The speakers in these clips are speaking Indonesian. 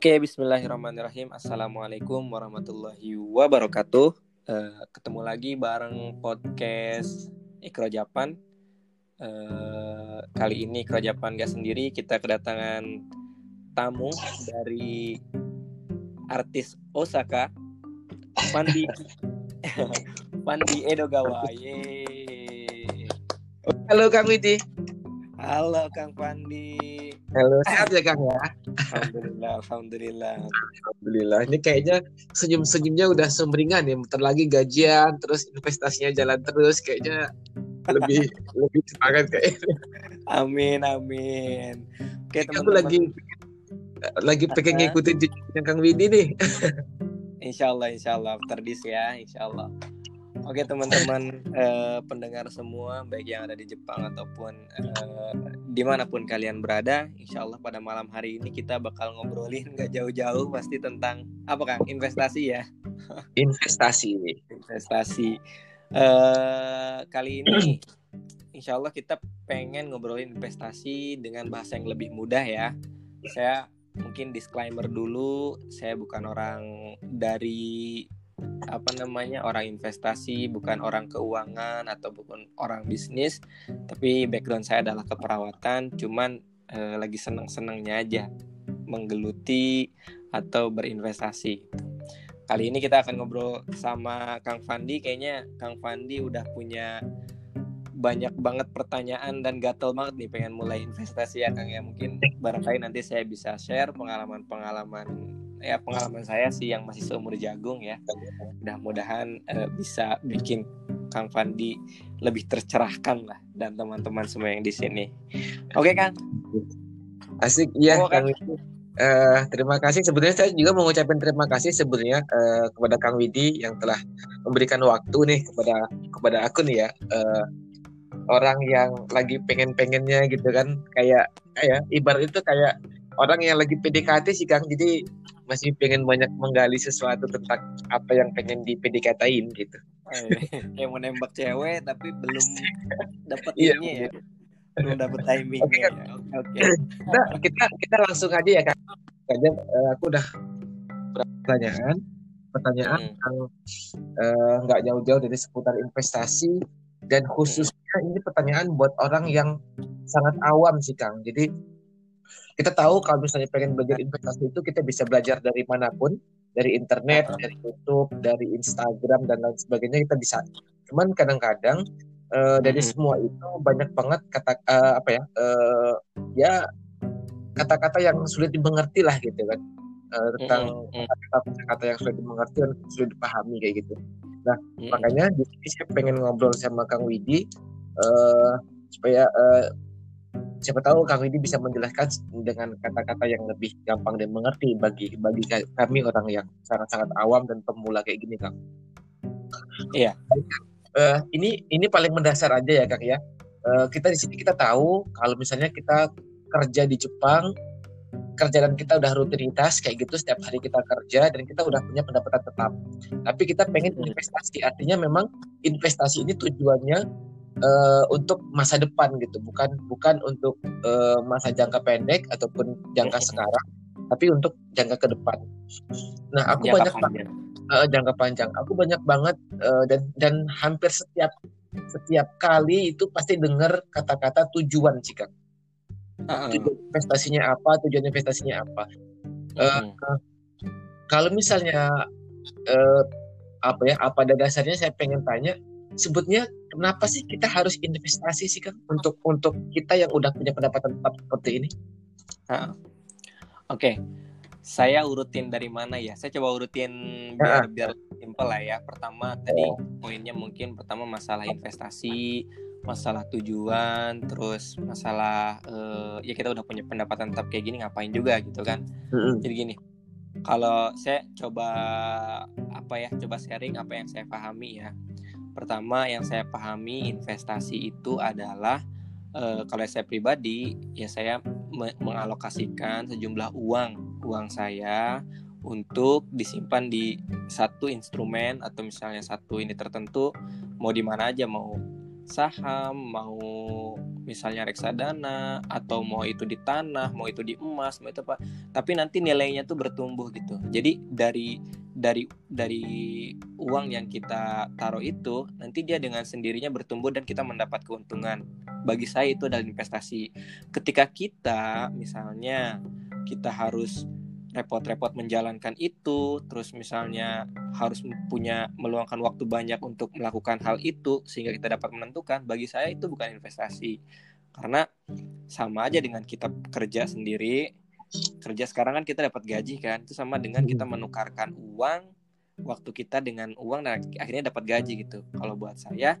Oke, Bismillahirrahmanirrahim. Assalamualaikum warahmatullahi wabarakatuh. Uh, ketemu lagi bareng podcast Ikro Japan. Uh, kali ini Ikro Japan gak sendiri, kita kedatangan tamu dari artis Osaka, Pandi Pandi Edogawa. Yeay. Halo Kang Widi. Halo Kang Pandi. Halo, sehat ya Kang ya? Alhamdulillah, alhamdulillah. Alhamdulillah. Ini kayaknya senyum-senyumnya udah sumringah nih. Bentar lagi gajian, terus investasinya jalan terus. Kayaknya lebih lebih semangat kayaknya. Amin, amin. Oke, teman-teman. lagi lagi pengen ngikutin yang Kang Widi nih. Insya Allah, insya Allah. Terdis ya, insya Allah. Oke teman-teman eh, pendengar semua baik yang ada di Jepang ataupun eh, di mana pun kalian berada, insya Allah pada malam hari ini kita bakal ngobrolin nggak jauh-jauh pasti tentang apa kang investasi ya. Investasi. investasi. Eh, kali ini insya Allah kita pengen ngobrolin investasi dengan bahasa yang lebih mudah ya. Saya mungkin disclaimer dulu, saya bukan orang dari apa namanya orang investasi bukan orang keuangan atau bukan orang bisnis. Tapi background saya adalah keperawatan cuman eh, lagi seneng senengnya aja menggeluti atau berinvestasi. Kali ini kita akan ngobrol sama Kang Fandi. Kayaknya Kang Fandi udah punya banyak banget pertanyaan dan gatel banget nih pengen mulai investasi ya Kang ya. Mungkin barangkali nanti saya bisa share pengalaman-pengalaman ya pengalaman saya sih yang masih seumur jagung ya mudah-mudahan uh, bisa bikin Kang Fandi lebih tercerahkan lah dan teman-teman semua yang di sini oke Kang asik iya oh, Kang Uh, terima kasih. Sebenarnya saya juga mau ngucapin terima kasih sebenarnya uh, kepada Kang Widi yang telah memberikan waktu nih kepada kepada aku nih ya. Uh, orang yang lagi pengen-pengennya gitu kan kayak kayak ibarat itu kayak orang yang lagi PDKT sih Kang. Jadi masih pengen banyak menggali sesuatu tentang apa yang pengen di gitu. Kayak mau nembak cewek tapi belum dapat iya, ini ya. Belum dapat timing. Oke. Okay, ya. Okay. Nah, kita kita langsung aja ya Kak. Aja uh, aku udah pertanyaan pertanyaan hmm. yang uh, nggak jauh-jauh dari seputar investasi dan khususnya ini pertanyaan buat orang yang sangat awam sih Kang. Jadi kita tahu kalau misalnya pengen belajar investasi itu kita bisa belajar dari mana pun. Dari internet dari YouTube dari Instagram dan lain sebagainya kita bisa. Cuman kadang-kadang uh, dari hmm. semua itu banyak banget kata uh, apa ya uh, ya kata-kata yang sulit dimengerti lah gitu kan. Uh, tentang kata-kata yang sulit dimengerti dan sulit dipahami kayak gitu. Nah hmm. makanya di sini saya pengen ngobrol sama Kang Widi uh, supaya uh, siapa tahu Kang Widi bisa menjelaskan dengan kata-kata yang lebih gampang dan mengerti bagi bagi kami orang yang sangat-sangat awam dan pemula kayak gini Kang. Iya. Uh, ini ini paling mendasar aja ya Kang ya. Uh, kita di sini kita tahu kalau misalnya kita kerja di Jepang kerjaan kita udah rutinitas kayak gitu setiap hari kita kerja dan kita udah punya pendapatan tetap. Tapi kita pengen investasi, artinya memang investasi ini tujuannya uh, untuk masa depan gitu. Bukan bukan untuk uh, masa jangka pendek ataupun jangka sekarang tapi untuk jangka ke depan. Nah aku jangka banyak banget uh, jangka panjang. Aku banyak banget uh, dan dan hampir setiap setiap kali itu pasti dengar kata-kata tujuan sih kang uh-uh. tujuan investasinya apa tujuan investasinya apa. Uh, uh, kalau misalnya uh, apa ya apa ada dasarnya saya pengen tanya sebutnya kenapa sih kita harus investasi sih kan untuk untuk kita yang udah punya pendapatan tetap seperti ini? Oke, okay. saya urutin dari mana ya? Saya coba urutin biar biar simpel lah ya. Pertama tadi oh. poinnya mungkin pertama masalah investasi, masalah tujuan, terus masalah uh, ya kita udah punya pendapatan tetap kayak gini ngapain juga gitu kan? Jadi gini, kalau saya coba apa ya? Coba sharing apa yang saya pahami ya Pertama yang saya pahami investasi itu adalah uh, kalau saya pribadi ya saya me mengalokasikan sejumlah uang uang saya untuk disimpan di satu instrumen atau misalnya satu ini tertentu mau di mana aja mau saham mau misalnya reksadana atau mau itu di tanah, mau itu di emas, mau itu apa. Tapi nanti nilainya tuh bertumbuh gitu. Jadi dari dari dari uang yang kita taruh itu nanti dia dengan sendirinya bertumbuh dan kita mendapat keuntungan. Bagi saya itu adalah investasi. Ketika kita misalnya kita harus repot-repot menjalankan itu, terus misalnya harus punya meluangkan waktu banyak untuk melakukan hal itu sehingga kita dapat menentukan, bagi saya itu bukan investasi. Karena sama aja dengan kita kerja sendiri, kerja sekarang kan kita dapat gaji kan, itu sama dengan kita menukarkan uang waktu kita dengan uang dan akhirnya dapat gaji gitu. Kalau buat saya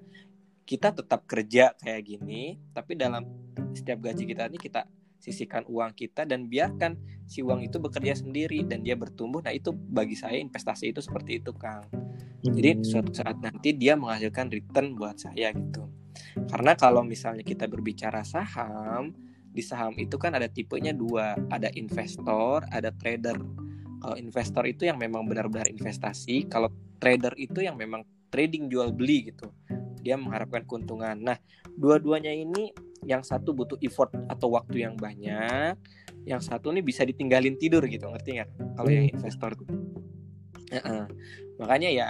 kita tetap kerja kayak gini, tapi dalam setiap gaji kita ini kita sisihkan uang kita dan biarkan si uang itu bekerja sendiri dan dia bertumbuh. Nah, itu bagi saya investasi itu seperti itu, Kang. Jadi hmm. suatu saat nanti dia menghasilkan return buat saya gitu. Karena kalau misalnya kita berbicara saham, di saham itu kan ada tipenya dua, ada investor, ada trader. Kalau investor itu yang memang benar-benar investasi, kalau trader itu yang memang trading jual beli gitu. Dia mengharapkan keuntungan. Nah, dua-duanya ini yang satu butuh effort atau waktu yang banyak yang satu ini bisa ditinggalin tidur gitu ngerti nggak? Kalau yang investor tuh. Uh -uh. makanya ya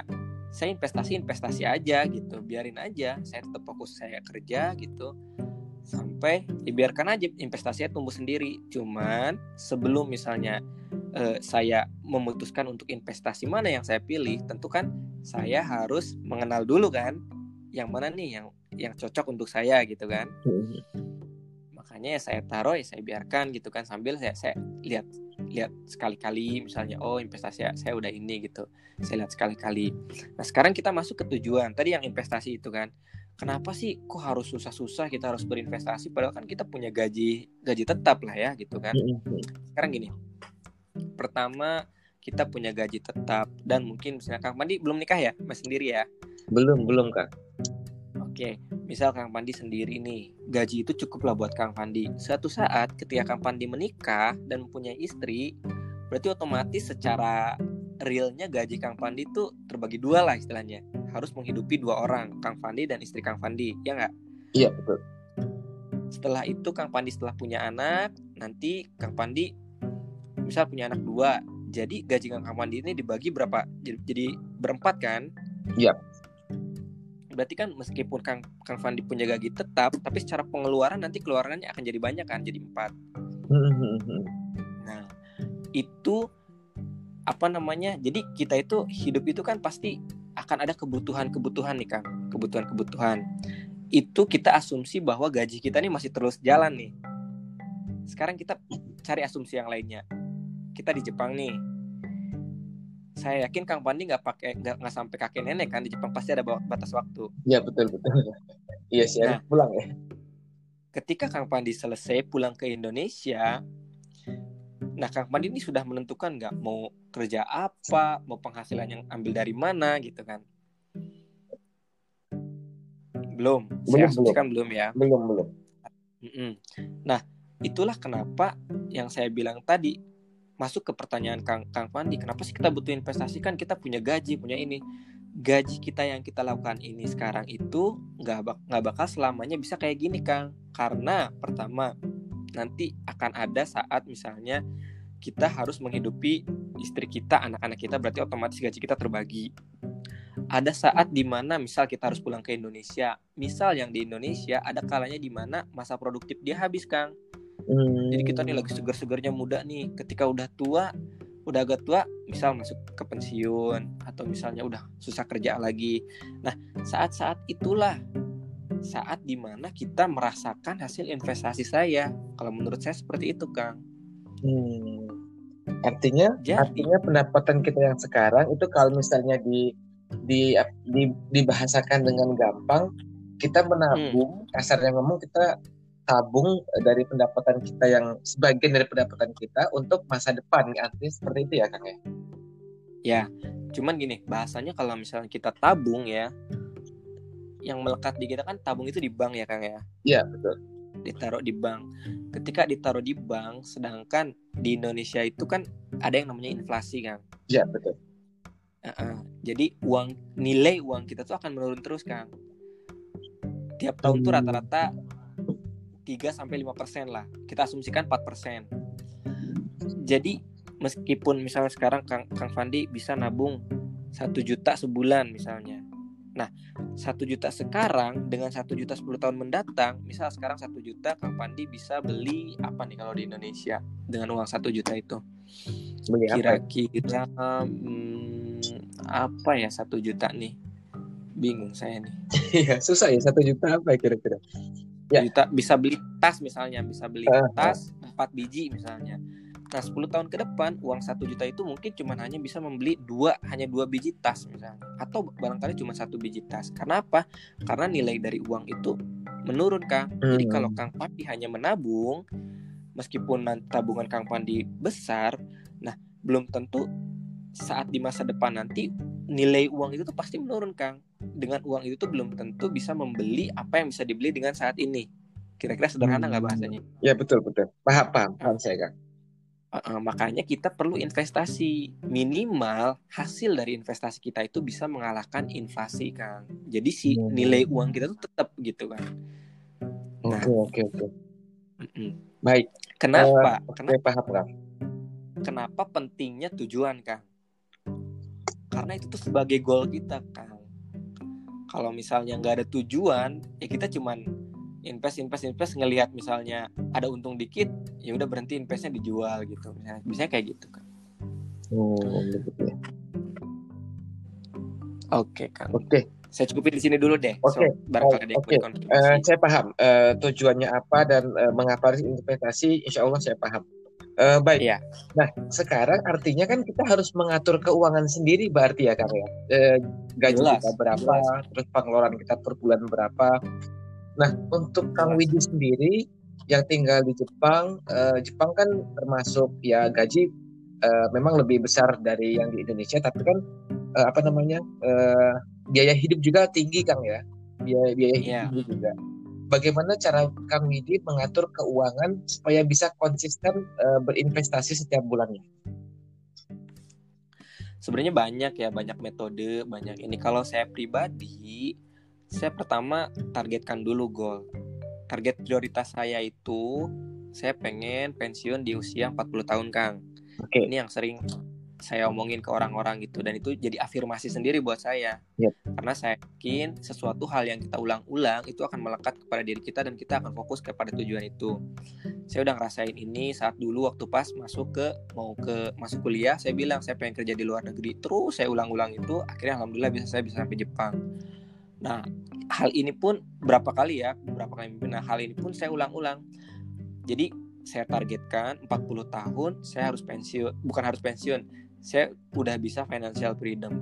saya investasi investasi aja gitu. Biarin aja saya tetap fokus saya kerja gitu. Sampai dibiarkan aja investasinya tumbuh sendiri. Cuman sebelum misalnya uh, saya memutuskan untuk investasi mana yang saya pilih tentu kan saya harus mengenal dulu kan yang mana nih yang yang cocok untuk saya gitu kan. Makanya ya saya taruh ya saya biarkan gitu kan. Sambil saya saya lihat lihat sekali-kali misalnya oh investasi saya udah ini gitu. Saya lihat sekali-kali. Nah sekarang kita masuk ke tujuan. Tadi yang investasi itu kan. Kenapa sih kok harus susah-susah kita harus berinvestasi? Padahal kan kita punya gaji gaji tetap lah ya gitu kan. Sekarang gini. Pertama kita punya gaji tetap. Dan mungkin misalnya Kang Pandi belum nikah ya? Mas sendiri ya? Belum belum Kang Oke, misal Kang Pandi sendiri nih, gaji itu cukup lah buat Kang Pandi. Suatu saat ketika Kang Pandi menikah dan mempunyai istri, berarti otomatis secara realnya gaji Kang Pandi itu terbagi dua lah istilahnya. Harus menghidupi dua orang, Kang Pandi dan istri Kang Pandi, ya nggak? Iya betul. Setelah itu Kang Pandi setelah punya anak, nanti Kang Pandi misal punya anak dua, jadi gaji Kang Pandi ini dibagi berapa? Jadi, jadi berempat kan? Iya berarti kan meskipun Kang Kang Fandi punya gaji tetap, tapi secara pengeluaran nanti keluarannya akan jadi banyak kan, jadi empat. Nah, itu apa namanya? Jadi kita itu hidup itu kan pasti akan ada kebutuhan-kebutuhan nih Kang, kebutuhan-kebutuhan. Itu kita asumsi bahwa gaji kita nih masih terus jalan nih. Sekarang kita cari asumsi yang lainnya. Kita di Jepang nih, saya yakin Kang Pandi nggak pakai nggak nggak sampai kakek nenek kan di Jepang pasti ada batas waktu. Iya betul betul. Iya sih nah, pulang ya. Ketika Kang Pandi selesai pulang ke Indonesia, nah Kang Pandi ini sudah menentukan nggak mau kerja apa, mau penghasilan yang ambil dari mana gitu kan? Belum. Belum saya belum. kan belum ya. Belum belum. Nah itulah kenapa yang saya bilang tadi masuk ke pertanyaan Kang Kang Pandi, kenapa sih kita butuh investasi kan kita punya gaji, punya ini. Gaji kita yang kita lakukan ini sekarang itu nggak bak nggak bakal selamanya bisa kayak gini Kang. Karena pertama nanti akan ada saat misalnya kita harus menghidupi istri kita, anak-anak kita berarti otomatis gaji kita terbagi. Ada saat di mana misal kita harus pulang ke Indonesia, misal yang di Indonesia ada kalanya di mana masa produktif dia habis Kang Hmm. Jadi kita nih lagi segar-segarnya muda nih. Ketika udah tua, udah agak tua, misal masuk ke pensiun atau misalnya udah susah kerja lagi. Nah, saat-saat itulah saat di mana kita merasakan hasil investasi saya. Kalau menurut saya seperti itu, Kang. Hmm. Artinya, Jadi, artinya pendapatan kita yang sekarang itu kalau misalnya di di, di dibahasakan dengan gampang, kita menabung, hmm. kasarnya ngomong kita tabung eh, dari pendapatan kita yang sebagian dari pendapatan kita untuk masa depan artinya seperti itu ya Kang ya? Ya cuman gini bahasanya kalau misalnya kita tabung ya yang melekat di kita kan tabung itu di bank ya Kang ya? Iya betul. Ditaruh di bank. Ketika ditaruh di bank sedangkan di Indonesia itu kan ada yang namanya inflasi Kang. Iya betul. Uh -uh. jadi uang nilai uang kita tuh akan menurun terus Kang. Tiap tahun hmm. tuh rata-rata 3 sampai 5% lah. Kita asumsikan 4%. Jadi meskipun misalnya sekarang Kang, Kang Fandi bisa nabung satu juta sebulan misalnya. Nah, satu juta sekarang dengan satu juta 10 tahun mendatang, misal sekarang satu juta Kang Fandi bisa beli apa nih kalau di Indonesia dengan uang satu juta itu? Beli apa? Kira-kira hmm, apa ya satu juta nih? Bingung saya nih. Iya, susah ya satu juta apa kira-kira? Ya. Juta bisa beli tas misalnya, bisa beli Ah, tas empat biji misalnya. Nah, 10 tahun ke depan uang satu juta itu mungkin cuma hanya bisa membeli dua hanya dua biji tas misalnya atau barangkali cuma satu biji tas. Karena apa? Karena nilai dari uang itu menurun, Kang. Jadi Hmm. kalau Kang Pandi hanya menabung meskipun nanti tabungan Kang Pandi besar, nah belum tentu saat di masa depan nanti nilai uang itu tuh pasti menurun, Kang. Dengan uang itu tuh belum tentu bisa membeli apa yang bisa dibeli dengan saat ini. Kira-kira sederhana nggak bahasanya? Ya betul betul. Paham paham, paham saya Kang. Uh, uh, makanya kita perlu investasi minimal hasil dari investasi kita itu bisa mengalahkan inflasi kan jadi si Hmm. nilai uang kita tuh tetap gitu kan Nah. Oke oke oke. Baik. kenapa Oke kenapa paham Kang. kenapa pentingnya tujuan kan karena itu tuh sebagai goal kita kan kalau misalnya nggak ada tujuan ya kita cuman invest invest invest ngelihat misalnya ada untung dikit ya udah berhenti investnya dijual gitu misalnya biasanya kayak gitu kan begitu ya. oke kan Oke. saya cukupin di sini dulu deh. Oke. So, barangkali ada Oke. mau konfirmasi. Eh, saya paham eh, tujuannya apa dan eh, mengapa investasi. Insya Allah saya paham. Eh, baik. Iya. Nah, sekarang artinya kan kita harus mengatur keuangan sendiri berarti ya Kang ya. Eh, gaji Jelas, kita berapa, terus pengeluaran kita per bulan berapa. Nah, untuk Kang Jelas. Widi sendiri yang tinggal di Jepang, eh, Jepang kan termasuk ya gaji eh, memang lebih besar dari yang di Indonesia, tapi kan eh, apa namanya eh, biaya hidup juga tinggi Kang ya, biaya biaya hidup Iya. tinggi juga. Bagaimana cara Kang Widi mengatur keuangan supaya bisa konsisten eh, berinvestasi setiap bulannya? Sebenarnya banyak ya, banyak metode, banyak ini. Kalau saya pribadi, saya pertama targetkan dulu goal. Target prioritas saya itu saya pengen pensiun di usia 40 tahun, Kang. Oke. Ini yang sering saya omongin ke orang-orang gitu dan itu jadi afirmasi sendiri buat saya. Yep. Karena saya yakin sesuatu hal yang kita ulang-ulang itu akan melekat kepada diri kita dan kita akan fokus kepada tujuan itu. Saya udah ngerasain ini saat dulu waktu pas masuk ke mau ke masuk kuliah, saya bilang saya pengen kerja di luar negeri. Terus saya ulang-ulang itu, akhirnya alhamdulillah bisa saya bisa sampai Jepang. Nah, hal ini pun berapa kali ya, berapa kali mimpi. Nah, hal ini pun saya ulang-ulang. Jadi saya targetkan 40 tahun saya harus pensiun, bukan harus pensiun. Saya udah bisa financial freedom.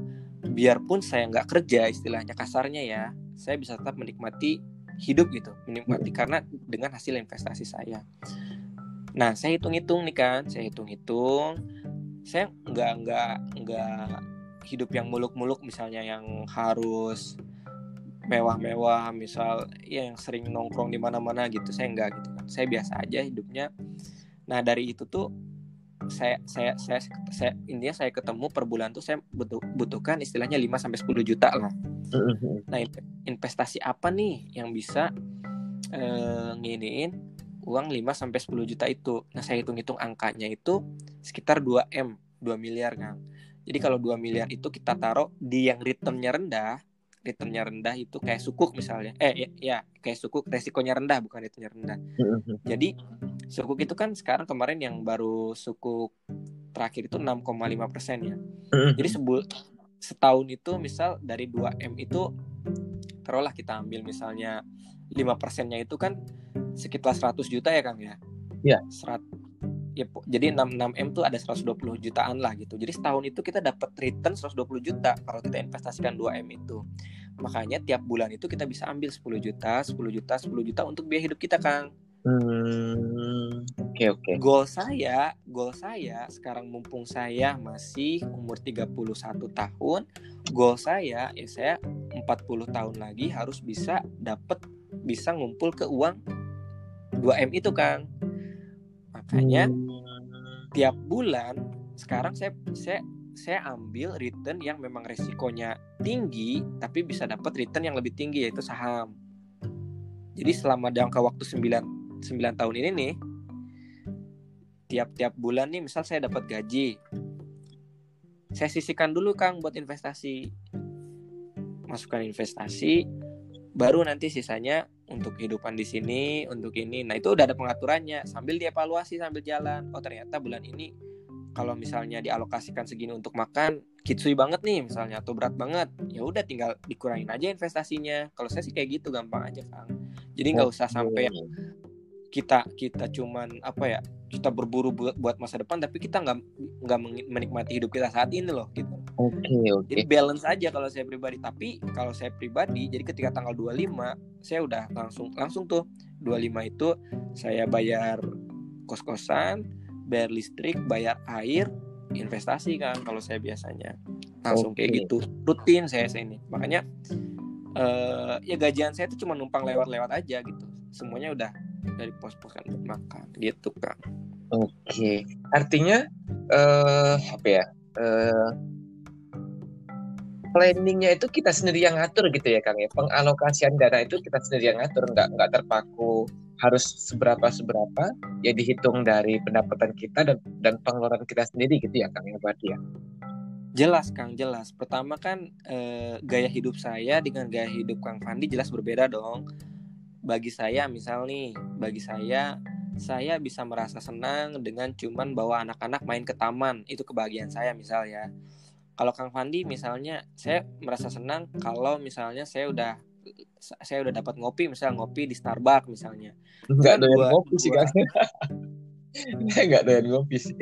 Biarpun saya nggak kerja istilahnya kasarnya ya, saya bisa tetap menikmati hidup gitu, menikmati karena dengan hasil investasi saya. Nah, saya hitung-hitung nih kan, saya hitung-hitung, saya nggak nggak nggak hidup yang muluk-muluk misalnya yang harus mewah-mewah misal ya yang sering nongkrong di mana-mana gitu saya enggak gitu kan saya biasa aja hidupnya nah dari itu tuh saya saya saya saya intinya saya ketemu per bulan tuh saya butuh butuhkan istilahnya 5 sampai 10 juta lah. Nah in- investasi apa nih yang bisa eh, nginiin uang 5 sampai 10 juta itu? Nah saya hitung-hitung angkanya itu sekitar 2 m 2 miliar Kang. Jadi kalau 2 miliar itu kita taruh di yang returnnya rendah returnnya rendah itu kayak sukuk misalnya. Eh ya, ya kayak sukuk resikonya rendah bukan returnnya rendah. Jadi sukuk itu kan sekarang kemarin yang baru sukuk terakhir itu 6,5 persen ya. Jadi sebul setahun itu misal dari 2 m itu taruhlah kita ambil misalnya 5 persennya itu kan sekitar 100 juta ya Kang ya? Iya. Serat, ya jadi 66 m tuh ada 120 jutaan lah gitu jadi setahun itu kita dapat return 120 juta kalau kita investasikan 2 m itu makanya tiap bulan itu kita bisa ambil 10 juta 10 juta 10 juta untuk biaya hidup kita Kang Hmm, Oke oke. goal saya, goal saya sekarang mumpung saya masih umur 31 tahun, goal saya ya saya 40 tahun lagi harus bisa dapat bisa ngumpul ke uang 2M itu, Kang. Makanya Hmm, tiap bulan sekarang saya saya saya ambil return yang memang resikonya tinggi tapi bisa dapat return yang lebih tinggi yaitu saham. Jadi selama jangka waktu 9 9 tahun ini nih tiap-tiap bulan nih misal saya dapat gaji saya sisihkan dulu Kang buat investasi masukkan investasi baru nanti sisanya untuk kehidupan di sini untuk ini. Nah itu udah ada pengaturannya. Sambil dievaluasi sambil jalan. Oh ternyata bulan ini kalau misalnya dialokasikan segini untuk makan kitsui banget nih misalnya atau berat banget. Ya udah tinggal dikurangin aja investasinya. Kalau saya sih kayak gitu gampang aja Kang. Jadi nggak usah sampai kita kita cuman apa ya kita berburu buat, buat masa depan tapi kita nggak nggak menikmati hidup kita saat ini loh gitu. Oke okay, oke. Okay. Jadi balance aja kalau saya pribadi. Tapi kalau saya pribadi jadi ketika tanggal 25 saya udah langsung langsung tuh 25 itu saya bayar kos-kosan, bayar listrik, bayar air, investasi kan kalau saya biasanya. Langsung okay. kayak gitu. Rutin saya ini. Makanya uh, ya gajian saya itu cuma numpang lewat-lewat aja gitu. Semuanya udah dari pos-pos kan buat makan gitu kan oke. Okay. artinya uh, apa ya uh, planningnya itu kita sendiri yang ngatur gitu ya kang ya? Pengalokasian dana itu kita sendiri yang ngatur nggak nggak terpaku harus seberapa seberapa ya dihitung dari pendapatan kita dan dan pengeluaran kita sendiri gitu ya kang ya berarti ya? Jelas kang jelas. Pertama kan eh, gaya hidup saya dengan gaya hidup kang Fandi jelas berbeda dong bagi saya misal nih bagi saya saya bisa merasa senang dengan cuman bawa anak-anak main ke taman. Itu kebahagiaan saya misal ya. Kalau Kang Fandi misalnya saya merasa senang kalau misalnya saya udah saya udah dapat ngopi misal ngopi di Starbucks misalnya. Nggak doyan ngopi sih kan nggak doyan ngopi sih.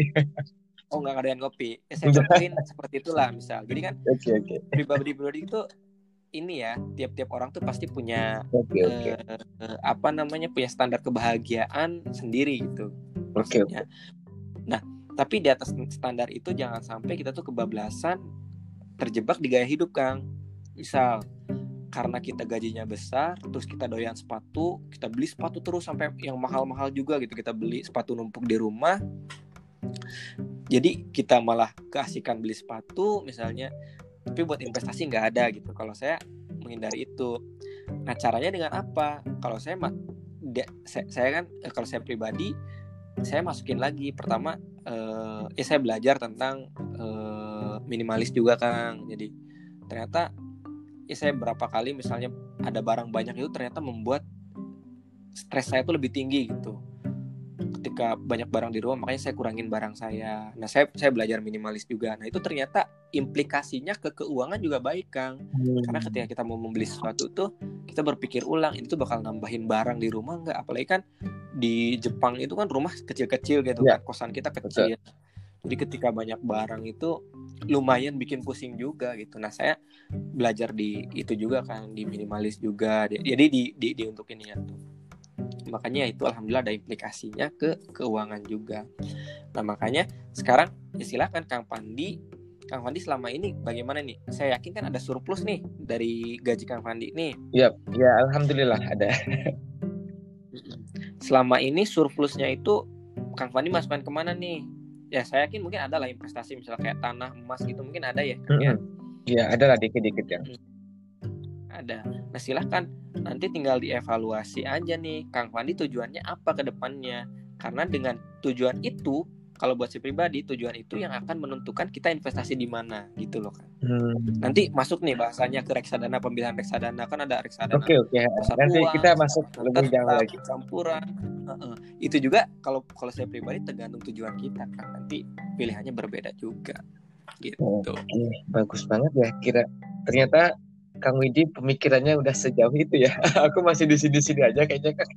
Oh nggak doyan ngopi. Ya, saya mungkin seperti itulah misal. Jadi kan okay, okay. pribadi-pribadi itu ini ya tiap-tiap orang tuh pasti punya okay, okay. Uh, apa namanya punya standar kebahagiaan sendiri gitu Oke. Okay, Nah tapi di atas standar itu jangan sampai kita tuh kebablasan terjebak di gaya hidup Kang. Misal karena kita gajinya besar, terus kita doyan sepatu, kita beli sepatu terus sampai yang mahal-mahal juga gitu. Kita beli sepatu numpuk di rumah. Jadi kita malah keasikan beli sepatu misalnya tapi buat investasi nggak ada gitu. Kalau saya menghindari itu. Nah caranya dengan apa? Kalau saya saya, saya kan eh, kalau saya pribadi saya masukin lagi. Pertama eh, ya saya belajar tentang eh, minimalis juga kang. Jadi ternyata ya saya berapa kali misalnya ada barang banyak itu ternyata membuat stres saya tuh lebih tinggi gitu ketika banyak barang di rumah makanya saya kurangin barang saya. Nah saya saya belajar minimalis juga. Nah itu ternyata implikasinya ke keuangan juga baik kang. Hmm. karena ketika kita mau membeli sesuatu tuh kita berpikir ulang ini tuh bakal nambahin barang di rumah nggak? Apalagi kan di Jepang itu kan rumah kecil-kecil gitu ya. kan kosan kita kecil. Betul. jadi ketika banyak barang itu lumayan bikin pusing juga gitu. Nah saya belajar di itu juga kan di minimalis juga. Jadi di di, di untuk ini ya tuh makanya itu alhamdulillah ada implikasinya ke keuangan juga. Nah makanya sekarang ya silakan Kang Pandi Kang Pandi selama ini bagaimana nih? Saya yakin kan ada surplus nih dari gaji Kang Pandi nih. Ya ya alhamdulillah ada. Selama ini surplusnya itu Kang Pandi masukkan ke mana nih? Ya saya yakin mungkin ada lah investasi misalnya kayak tanah emas gitu mungkin ada ya ya? Ya ada lah dikit-dikit ya. Ada. Nah silahkan nanti tinggal dievaluasi aja nih Kang Fandi tujuannya apa ke depannya karena dengan tujuan itu kalau buat si pribadi tujuan itu yang akan menentukan kita investasi di mana gitu loh kan. Hmm. Nanti masuk nih bahasanya ke reksadana pemilihan reksadana kan ada reksadana. Oke oke. Nanti kita masuk lebih jauh lagi. Campuran. Uh -uh. Itu juga kalau kalau saya pribadi tergantung tujuan kita kan nanti pilihannya berbeda juga. Gitu. Oke, bagus banget ya. Kira ternyata Kang Widi pemikirannya udah sejauh itu ya. Aku masih di sini-sini aja kayaknya Kang.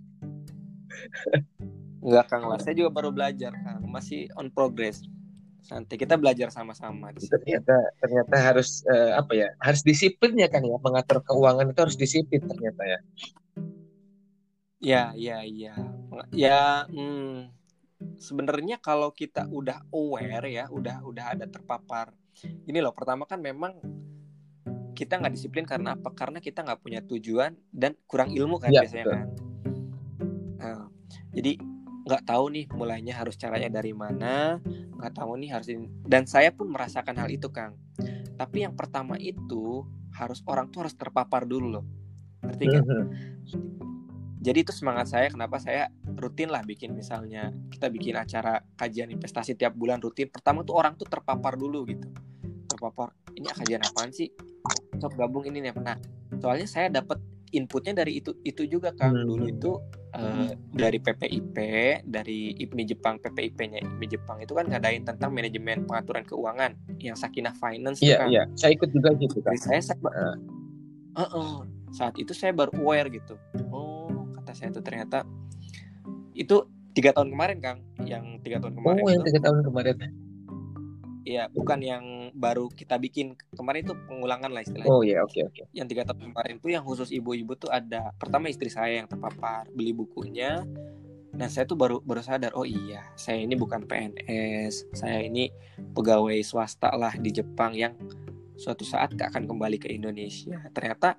Enggak Kang lah, saya juga baru belajar Kang, masih on progress. Nanti kita belajar sama-sama. Ternyata ternyata harus uh, apa ya? Harus disiplin ya kan ya, mengatur keuangan itu harus disiplin ternyata ya. Ya, ya, ya. Ya, hmm, sebenarnya kalau kita udah aware ya, udah udah ada terpapar. Ini loh, pertama kan memang kita nggak disiplin karena apa? Karena kita nggak punya tujuan dan kurang ilmu kan ya, biasanya betul. kan? Nah, jadi nggak tahu nih mulainya harus caranya dari mana nggak tahu nih harus dan saya pun merasakan hal itu kang. Tapi yang pertama itu harus orang tuh harus terpapar dulu loh. Ngerti kan jadi itu semangat saya kenapa saya rutin lah bikin misalnya kita bikin acara kajian investasi tiap bulan rutin. Pertama tuh orang tuh terpapar dulu gitu. Terpapar ini kajian apaan sih sok gabung ini nih nah soalnya saya dapat inputnya dari itu itu juga kang. Hmm. dulu itu uh, dari PPIP dari IPMI Jepang PPIP-nya IPMI Jepang itu kan ngadain tentang manajemen pengaturan keuangan yang Sakinah Finance iya kan. iya. Saya ikut juga gitu kan saya saya uh. Uh -uh. saat itu saya baru aware gitu. Oh kata saya itu ternyata itu tiga tahun kemarin kang. Yang tiga tahun kemarin oh yang tiga tahun kemarin Iya, bukan yang baru kita bikin kemarin itu pengulangan lah istilahnya. Oh iya, oke okay, oke. Okay. Yang tiga tahun kemarin itu yang khusus ibu-ibu tuh ada pertama istri saya yang terpapar beli bukunya, dan saya tuh baru baru sadar oh iya saya ini bukan PNS, saya ini pegawai swasta lah di Jepang yang suatu saat akan kembali ke Indonesia. Ternyata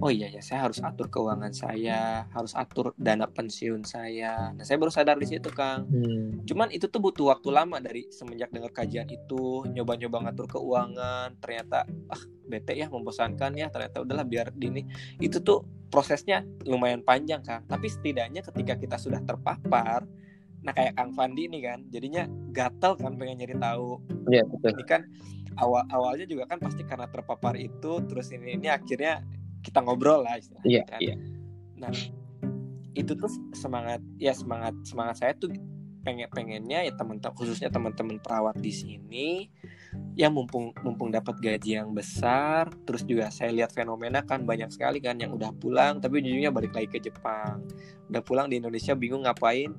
oh iya ya saya harus atur keuangan saya harus atur dana pensiun saya. Nah saya baru sadar di situ kang. Hmm. cuman itu tuh butuh waktu lama dari semenjak dengar kajian itu nyoba-nyoba ngatur keuangan ternyata ah bete ya membosankan ya ternyata udahlah biar dini. Itu tuh prosesnya lumayan panjang kang. Tapi setidaknya ketika kita sudah terpapar nah kayak kang Fandi ini kan jadinya gatal kan pengen nyari tahu. Iya betul. Ini kan awal awalnya juga kan pasti karena terpapar itu terus ini ini akhirnya kita ngobrol lah istilahnya yeah, kan. Yeah. Nah, itu tuh semangat ya semangat semangat saya tuh pengen pengennya ya teman-teman khususnya teman-teman perawat di sini ya mumpung mumpung dapat gaji yang besar terus juga saya lihat fenomena kan banyak sekali kan yang udah pulang tapi ujungnya balik lagi ke Jepang udah pulang di Indonesia bingung ngapain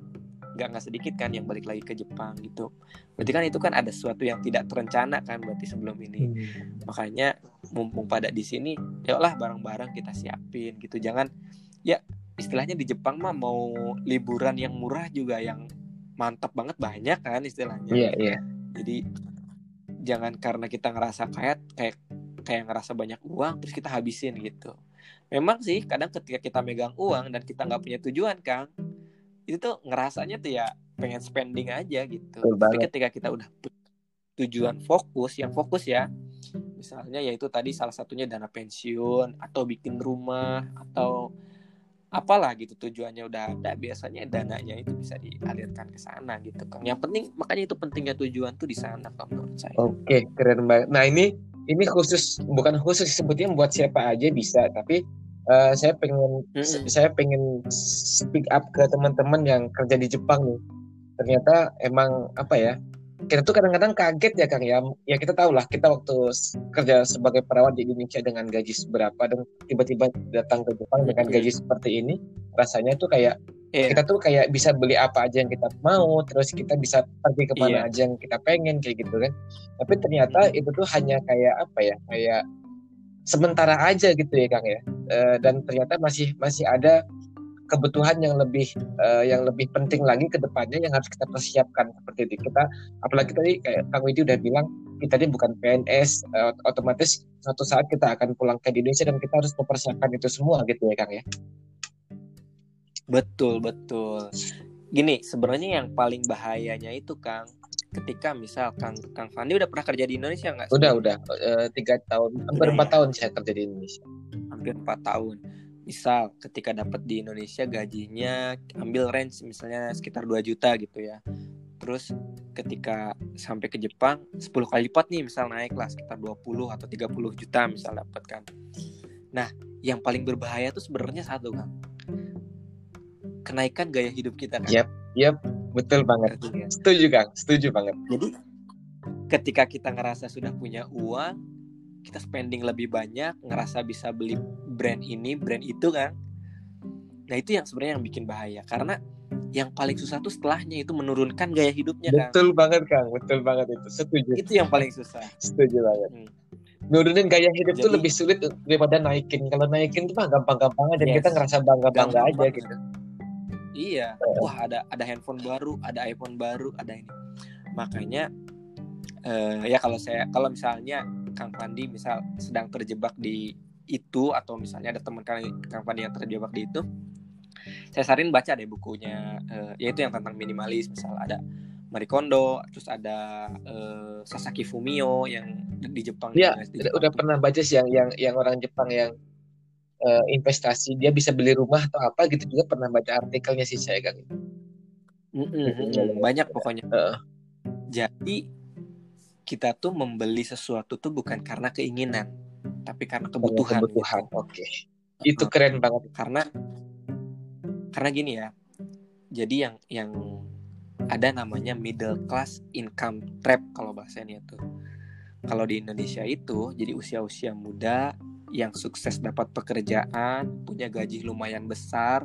nggak nggak sedikit kan yang balik lagi ke Jepang gitu. Berarti kan itu kan ada sesuatu yang tidak terencana kan berarti sebelum ini. Hmm. makanya mumpung pada di sini yuklah barang-barang kita siapin gitu. Jangan ya istilahnya di Jepang mah mau liburan yang murah juga yang mantap banget banyak kan istilahnya. Iya yeah, iya. Yeah. jadi jangan karena kita ngerasa kayak kayak kayak ngerasa banyak uang terus kita habisin gitu. Memang sih kadang ketika kita megang uang dan kita nggak punya tujuan kang itu tuh ngerasanya tuh ya pengen spending aja gitu. Tapi ketika kita udah tujuan fokus yang fokus ya misalnya yaitu tadi salah satunya dana pensiun atau bikin rumah atau apalah gitu tujuannya udah ada biasanya dananya itu bisa dialirkan ke sana gitu kan yang penting makanya itu pentingnya tujuan tuh di sana kalau menurut saya. Oke keren banget. Nah ini ini khusus bukan khusus sebutnya buat siapa aja bisa tapi uh, saya pengen mm-hmm. saya pengen speak up ke teman-teman yang kerja di Jepang nih ternyata emang apa ya kita tuh kadang-kadang kaget ya Kang ya ya kita tahu lah kita waktu kerja sebagai perawat di Indonesia dengan gaji seberapa dan tiba-tiba datang ke Jepang dengan gaji seperti ini rasanya tuh kayak yeah. kita tuh kayak bisa beli apa aja yang kita mau terus kita bisa pergi ke mana yeah. aja yang kita pengen kayak gitu kan tapi ternyata itu tuh hanya kayak apa ya kayak sementara aja gitu ya Kang ya e, dan ternyata masih masih ada kebutuhan yang lebih uh, yang lebih penting lagi ke depannya yang harus kita persiapkan seperti itu. Kita apalagi tadi kayak Kang Widi udah bilang kita ini bukan PNS uh, eh, otomatis suatu saat kita akan pulang ke Indonesia dan kita harus mempersiapkan itu semua gitu ya Kang ya? Betul betul gini sebenarnya yang paling bahayanya itu Kang ketika misal Kang Kang Fandi udah pernah kerja di Indonesia nggak? Udah udah uh, tiga tahun hampir empat ya? tahun saya kerja di Indonesia. Hampir empat tahun. Misal ketika dapat di Indonesia gajinya ambil range misalnya sekitar 2 juta gitu ya. Terus ketika sampai ke Jepang 10 kali lipat nih misal naik lah sekitar 20 atau 30 juta misal dapat kan. Nah, yang paling berbahaya tuh sebenarnya satu kan. Kenaikan gaya hidup kita kan. Yap, yap betul banget. Setuju Kang, setuju banget. Jadi ketika kita ngerasa sudah punya uang, kita spending lebih banyak, ngerasa bisa beli brand ini, brand itu kan. Nah, itu yang sebenarnya yang bikin bahaya karena yang paling susah tuh setelahnya itu menurunkan gaya hidupnya kan. Betul banget Kang, betul banget itu. Setuju. Itu yang paling susah. Setuju banget. Hmm. Nurunin gaya hidup Jadi, tuh lebih sulit daripada naikin. Kalau naikin tuh mah gampang-gampang aja yes. kita ngerasa bangga-bangga aja gitu. Iya, wah ada ada handphone baru, ada iPhone baru, ada ini. Makanya uh, ya kalau saya kalau misalnya Kang Pandi misal sedang terjebak di itu atau misalnya ada teman Kang, Kang Pandi yang terjebak di itu, saya sarin baca deh bukunya uh, yaitu yang tentang minimalis misal ada Marie Kondo, terus ada uh, Sasaki Fumio yang di Jepang. Iya, udah pernah baca sih yang yang yang orang Jepang yang uh, investasi dia bisa beli rumah atau apa gitu juga pernah baca artikelnya sih saya kan Mm-mm, mm-mm. banyak pokoknya. Heeh. Jadi kita tuh membeli sesuatu tuh bukan karena keinginan, tapi karena kebutuhan. kebutuhan gitu. oke itu keren banget Karena karena gini ya. Jadi yang yang ada namanya middle class income trap kalau bahasanya tuh. Kalau di Indonesia itu jadi usia-usia muda yang sukses dapat pekerjaan, punya gaji lumayan besar,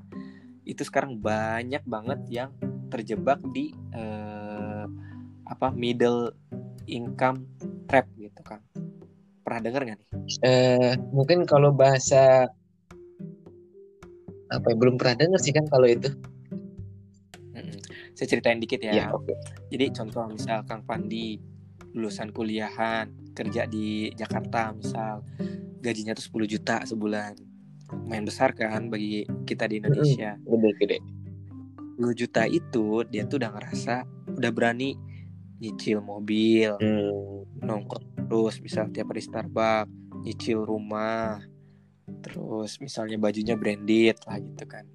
itu sekarang banyak banget yang terjebak di eh, apa middle income trap gitu kan. Pernah dengar nggak nih? eh mungkin kalau bahasa apa ya belum pernah dengar sih kan kalau itu. Saya ceritain dikit ya. ya oke Jadi contoh misal Kang Pandi lulusan kuliahan kerja di Jakarta misal gajinya tuh 10 juta sebulan. Main besar kan bagi kita di Indonesia. gede gede 10 juta itu dia tuh udah ngerasa udah berani nyicil mobil, hmm. nongkrong terus misal tiap hari Starbucks, nyicil rumah. Terus misalnya bajunya branded lah gitu kan.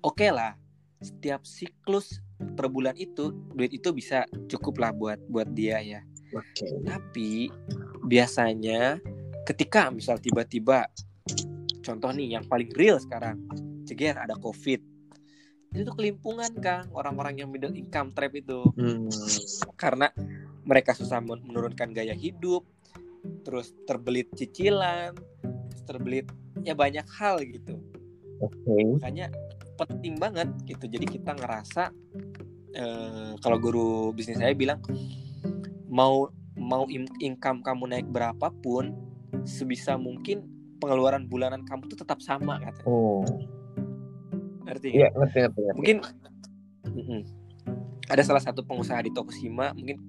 Oke lah. Setiap siklus per bulan itu duit itu bisa cukup lah buat buat dia ya. oke Tapi biasanya ketika misal tiba-tiba contoh nih yang paling real sekarang, ceger ada covid. Itu tuh kelimpungan Kang orang-orang yang middle income trap itu hmm. karena mereka susah men- menurunkan gaya hidup, terus terbelit cicilan, terbelit ya banyak hal gitu. oke Makanya penting banget gitu. Jadi kita ngerasa eh, kalau guru bisnis saya bilang mau mau in- income kamu naik berapapun sebisa mungkin pengeluaran bulanan kamu tuh tetap sama katanya. oh Ngerti iya ngerti ngerti, ngerti. Mungkin Mm-mm. ada salah satu pengusaha di Tokushima, mungkin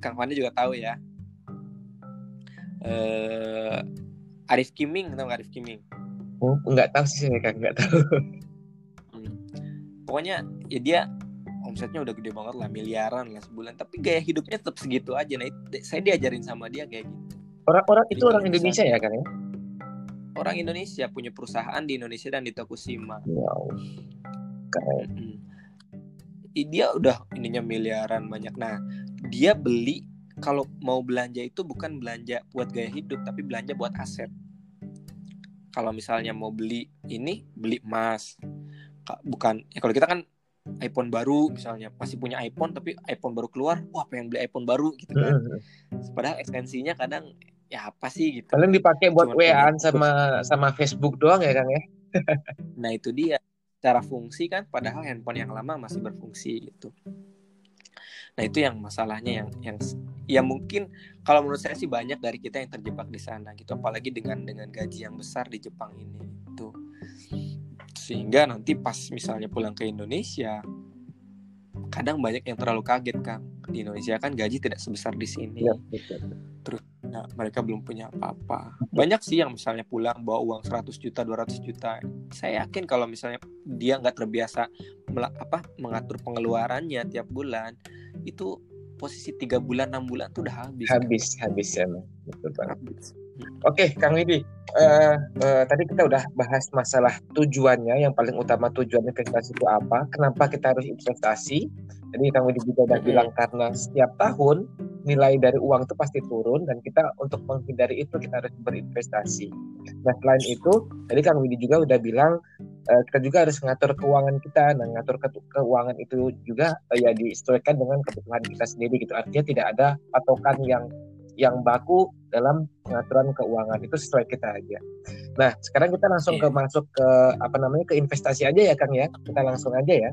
Kang Fandi juga tahu ya. Eh Arif Kiming, tahu Arif Kiming? oh nggak tahu sih saya kan nggak tahu Pokoknya ya dia omsetnya udah gede banget lah, miliaran lah sebulan. Tapi gaya hidupnya tetap segitu aja. Nah, saya diajarin sama dia kayak gitu. Orang-orang itu orang Indonesia ya kan ya Orang Indonesia punya perusahaan di Indonesia dan di Tokushima. wow keren Mm-mm. I- Dia udah ininya miliaran banyak. Nah, dia beli kalau mau belanja itu bukan belanja buat gaya hidup, tapi belanja buat aset. Kalau misalnya mau beli ini, beli emas. Ka- Bukan ya kalau kita kan iPhone baru misalnya masih punya iPhone tapi iPhone baru keluar, wah pengen beli iPhone baru gitu kan. Hmm. Padahal ekstensinya kadang ya apa sih gitu. paling dipakai buat Cuma WA pengen- sama sama Facebook doang ya kan ya Nah itu dia cara fungsi kan padahal handphone yang lama masih berfungsi gitu. Nah itu yang masalahnya yang yang ya mungkin kalau menurut saya sih banyak dari kita yang terjebak di sana gitu apalagi dengan dengan gaji yang besar di Jepang ini itu sehingga nanti pas misalnya pulang ke Indonesia kadang banyak yang terlalu kaget kan di Indonesia kan gaji tidak sebesar di sini Iya, betul. Nah, mereka belum punya apa-apa. Banyak sih yang misalnya pulang bawa uang 100 juta, 200 juta. Saya yakin kalau misalnya dia nggak terbiasa apa mengatur pengeluarannya tiap bulan, itu posisi tiga bulan, enam bulan tuh udah habis. kan? habis habis emang betul banget Habis. Oke, Kang Widi, eh, eh, tadi kita udah bahas masalah tujuannya, yang paling utama tujuan investasi itu apa, kenapa kita harus investasi. Jadi Kang Widi juga udah bilang karena setiap tahun nilai dari uang itu pasti turun dan kita untuk menghindari itu kita harus berinvestasi. Nah selain itu, tadi Kang Widi juga udah bilang eh, kita juga harus mengatur keuangan kita. Nah ngatur ke- keuangan itu juga eh, ya disesuaikan dengan kebutuhan kita sendiri gitu. Artinya tidak ada patokan yang yang baku dalam pengaturan keuangan itu sesuai kita aja. Nah, sekarang kita langsung ke Iya. masuk ke apa namanya ke investasi aja ya Kang ya. Kita langsung aja ya.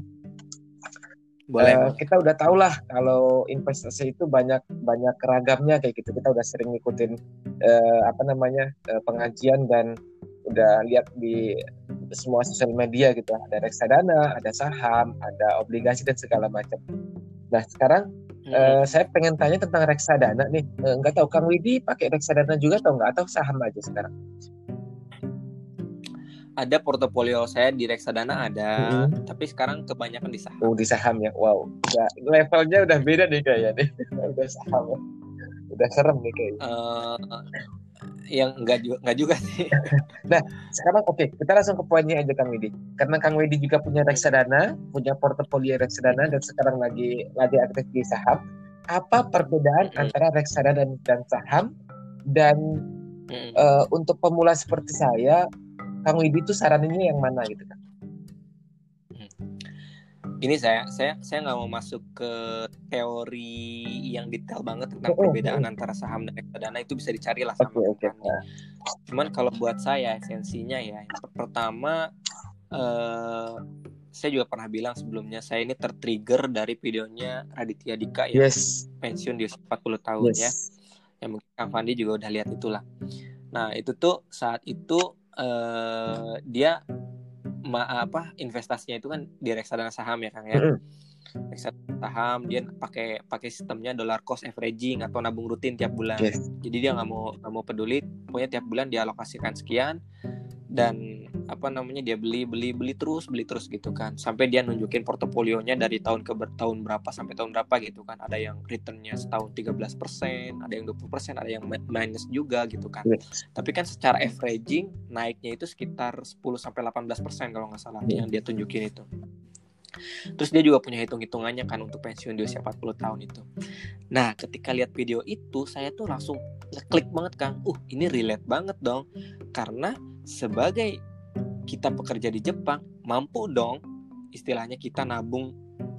Boleh. Eh, boleh. kita udah tahu lah kalau investasi itu banyak banyak ragamnya kayak gitu. Kita udah sering ngikutin eh, apa namanya eh, pengajian dan udah lihat di semua sosial media gitu. Ada reksadana, ada saham, ada obligasi dan segala macam. Nah, sekarang Mhm. Eh, saya pengen tanya tentang reksadana nih. Nggak tahu Kang Widi pakai reksadana juga atau nggak atau saham aja sekarang? Ada portofolio saya di reksadana ada, Mhm. tapi sekarang kebanyakan di saham. Oh di saham ya. Wow. Udah, levelnya udah beda nih kayaknya nih. udah saham. ya. Udah serem nih kayaknya. Eh, yang enggak juga enggak juga sih. nah, sekarang oke, okay, kita langsung ke poinnya aja Kang Widi. Karena Kang Widi juga punya reksadana, punya portofolio reksadana dan sekarang lagi lagi aktif di saham. Apa perbedaan hmm. antara reksadana dan, dan saham dan hmm. uh, untuk pemula seperti saya, Kang Widi itu sarannya yang mana gitu kan? ini saya saya saya nggak mau masuk ke teori yang detail banget tentang perbedaan antara saham dan reksadana itu bisa dicari lah sama okay, okay. Cuman kalau buat saya esensinya ya yang pertama eh, saya juga pernah bilang sebelumnya saya ini tertrigger dari videonya Raditya Dika ya yes. pensiun di 40 tahun yes. ya. Yang mungkin Kang Fandi juga udah lihat itulah. Nah, itu tuh saat itu eh, dia ma apa investasinya itu kan di reksadana saham ya Kang ya. Mm -hmm. Reksadana saham dia pakai pakai sistemnya dollar cost averaging atau nabung rutin tiap bulan. Yes. Jadi dia nggak mau nggak mau peduli, pokoknya tiap bulan dia alokasikan sekian dan apa namanya dia beli beli beli terus beli terus gitu kan sampai dia nunjukin portofolionya dari tahun ke tahun berapa sampai tahun berapa gitu kan ada yang returnnya setahun 13% ada yang 20% ada yang minus juga gitu kan yes. tapi kan secara averaging naiknya itu sekitar 10 sampai 18% kalau nggak salah yeah. yang dia tunjukin itu Terus dia juga punya hitung-hitungannya kan untuk pensiun di usia 40 tahun itu. Nah, ketika lihat video itu, saya tuh langsung ngeklik banget kan. Uh, ini relate banget dong. Karena sebagai kita pekerja di Jepang, mampu dong istilahnya kita nabung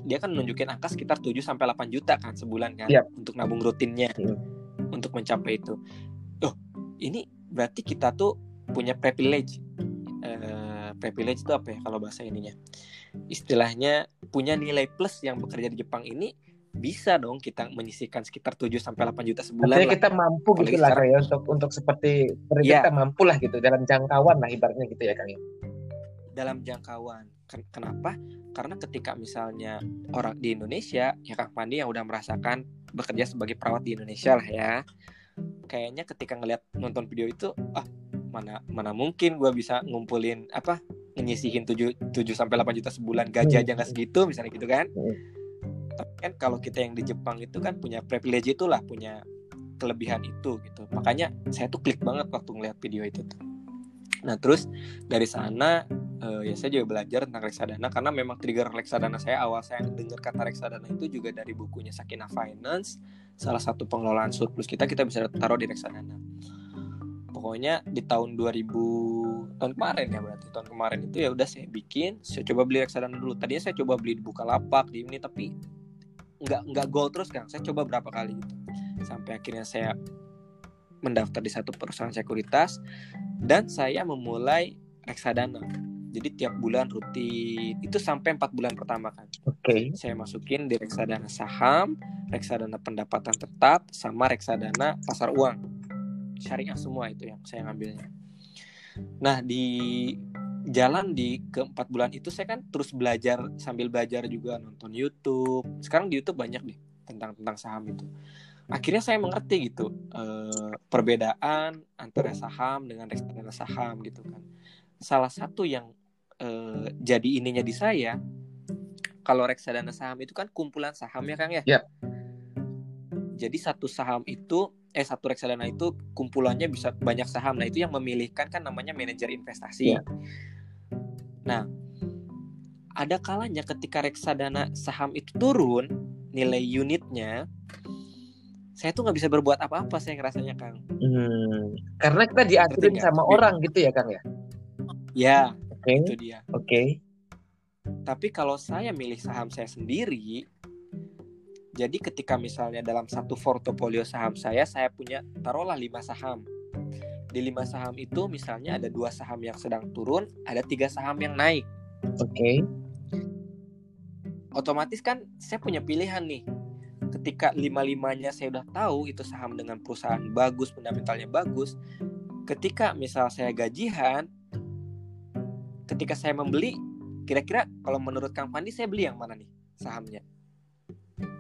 dia kan nunjukin angka sekitar 7 sampai 8 juta kan sebulan kan yep. untuk nabung rutinnya hmm. untuk mencapai itu. Oh, ini berarti kita tuh punya privilege. Uh, privilege itu apa ya kalau bahasa ininya? istilahnya punya nilai plus yang bekerja di Jepang ini bisa dong kita menyisihkan sekitar 7 sampai 8 juta sebulan. Artinya kita mampu gitu lah ya untuk untuk seperti ya. kita mampu lah gitu dalam jangkauan lah ibaratnya gitu ya Kang. Ya? Dalam jangkauan. Kenapa? Karena ketika misalnya orang di Indonesia ya Kang Pandi yang udah merasakan bekerja sebagai perawat di Indonesia lah ya. Kayaknya ketika ngeliat nonton video itu ah mana mana mungkin gue bisa ngumpulin apa nyisihin 7 7 sampai 8 juta sebulan gaji aja nggak segitu misalnya gitu kan. Tapi kan kalau kita yang di Jepang itu kan punya privilege itulah, punya kelebihan itu gitu. Makanya saya tuh klik banget waktu ngeliat video itu tuh. Nah, terus dari sana uh, ya saya juga belajar tentang reksadana karena memang trigger reksadana saya awal saya dengar kata reksadana itu juga dari bukunya Sakina Finance, salah satu pengelolaan surplus kita kita bisa taruh di reksadana pokoknya di tahun 2000 tahun kemarin ya berarti tahun kemarin itu ya udah saya bikin saya coba beli reksadana dulu tadinya saya coba beli di Bukalapak di ini tapi nggak nggak goal terus kan. Saya coba berapa kali gitu. Sampai akhirnya saya mendaftar di satu perusahaan sekuritas dan saya memulai reksadana. Jadi tiap bulan rutin. Itu sampai empat bulan pertama kan. Oke. Okay. saya masukin di reksadana saham reksadana pendapatan tetap sama reksadana pasar uang. Syariah semua itu yang saya ngambilnya. Nah di jalan di keempat bulan itu saya kan terus belajar sambil belajar juga nonton YouTube sekarang di YouTube banyak nih tentang tentang saham itu akhirnya saya mengerti gitu eh, perbedaan antara saham dengan reksadana saham gitu kan salah satu yang eh, jadi ininya di saya kalau reksadana saham itu kan kumpulan saham ya kang ya yeah. jadi satu saham itu eh satu reksadana itu kumpulannya bisa banyak saham. Nah, itu yang memilihkan kan namanya manajer investasi. Yeah. Nah, ada kalanya ketika reksadana saham itu turun nilai unitnya, saya tuh nggak bisa berbuat apa-apa saya ngerasanya Kang. Hmm, karena kita diaturin sama orang gitu ya Kang ya? Ya, okay. itu dia. Oke. Okay. Tapi kalau saya milih saham saya sendiri, jadi ketika misalnya dalam satu portofolio saham saya, saya punya taruhlah lima saham. Di lima saham itu misalnya ada dua saham yang sedang turun, ada tiga saham yang naik. Oke. Okay. Otomatis kan saya punya pilihan nih. Ketika lima-limanya saya udah tahu itu saham dengan perusahaan bagus, fundamentalnya bagus. Ketika misal saya gajian, ketika saya membeli, kira-kira kalau menurut Kang Fandi saya beli yang mana nih sahamnya?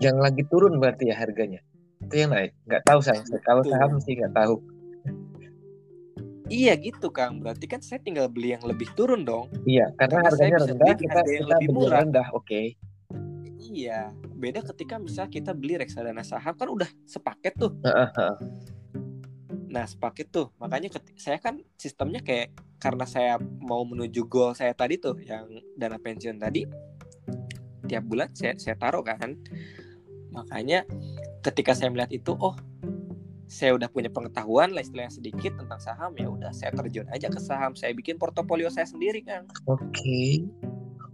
yang lagi turun berarti ya harganya itu yang naik nggak tahu saya kalau saham sih nggak tahu Iya gitu Kang, berarti kan saya tinggal beli yang lebih turun dong. Iya, karena, karena harganya rendah, kita, yang kita lebih murah. rendah, oke. Okay. Iya, beda ketika misal kita beli reksadana saham kan udah sepaket tuh. Nah, sepaket tuh. Makanya saya kan sistemnya kayak karena saya mau menuju goal saya tadi tuh yang dana pensiun tadi tiap bulan saya saya taruh kan. Makanya ketika saya melihat itu, oh saya udah punya pengetahuan lah istilahnya sedikit tentang saham ya udah saya terjun aja ke saham. Saya bikin portofolio saya sendiri kan oke.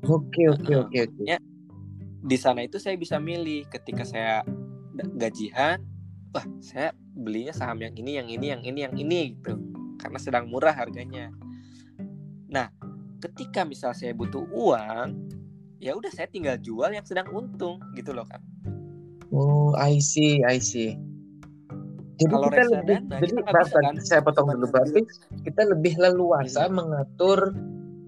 Oke oke oke oke. Di sana itu saya bisa milih ketika saya gajian wah saya belinya saham yang ini yang ini yang ini yang ini gitu. Karena sedang murah harganya. Nah ketika misal saya butuh uang ya udah saya tinggal jual yang sedang untung gitu loh kan oh I see I see jadi kalau kita lebih, jadi kita kan, saya potong dulu berarti kita lebih leluasa hmm. mengatur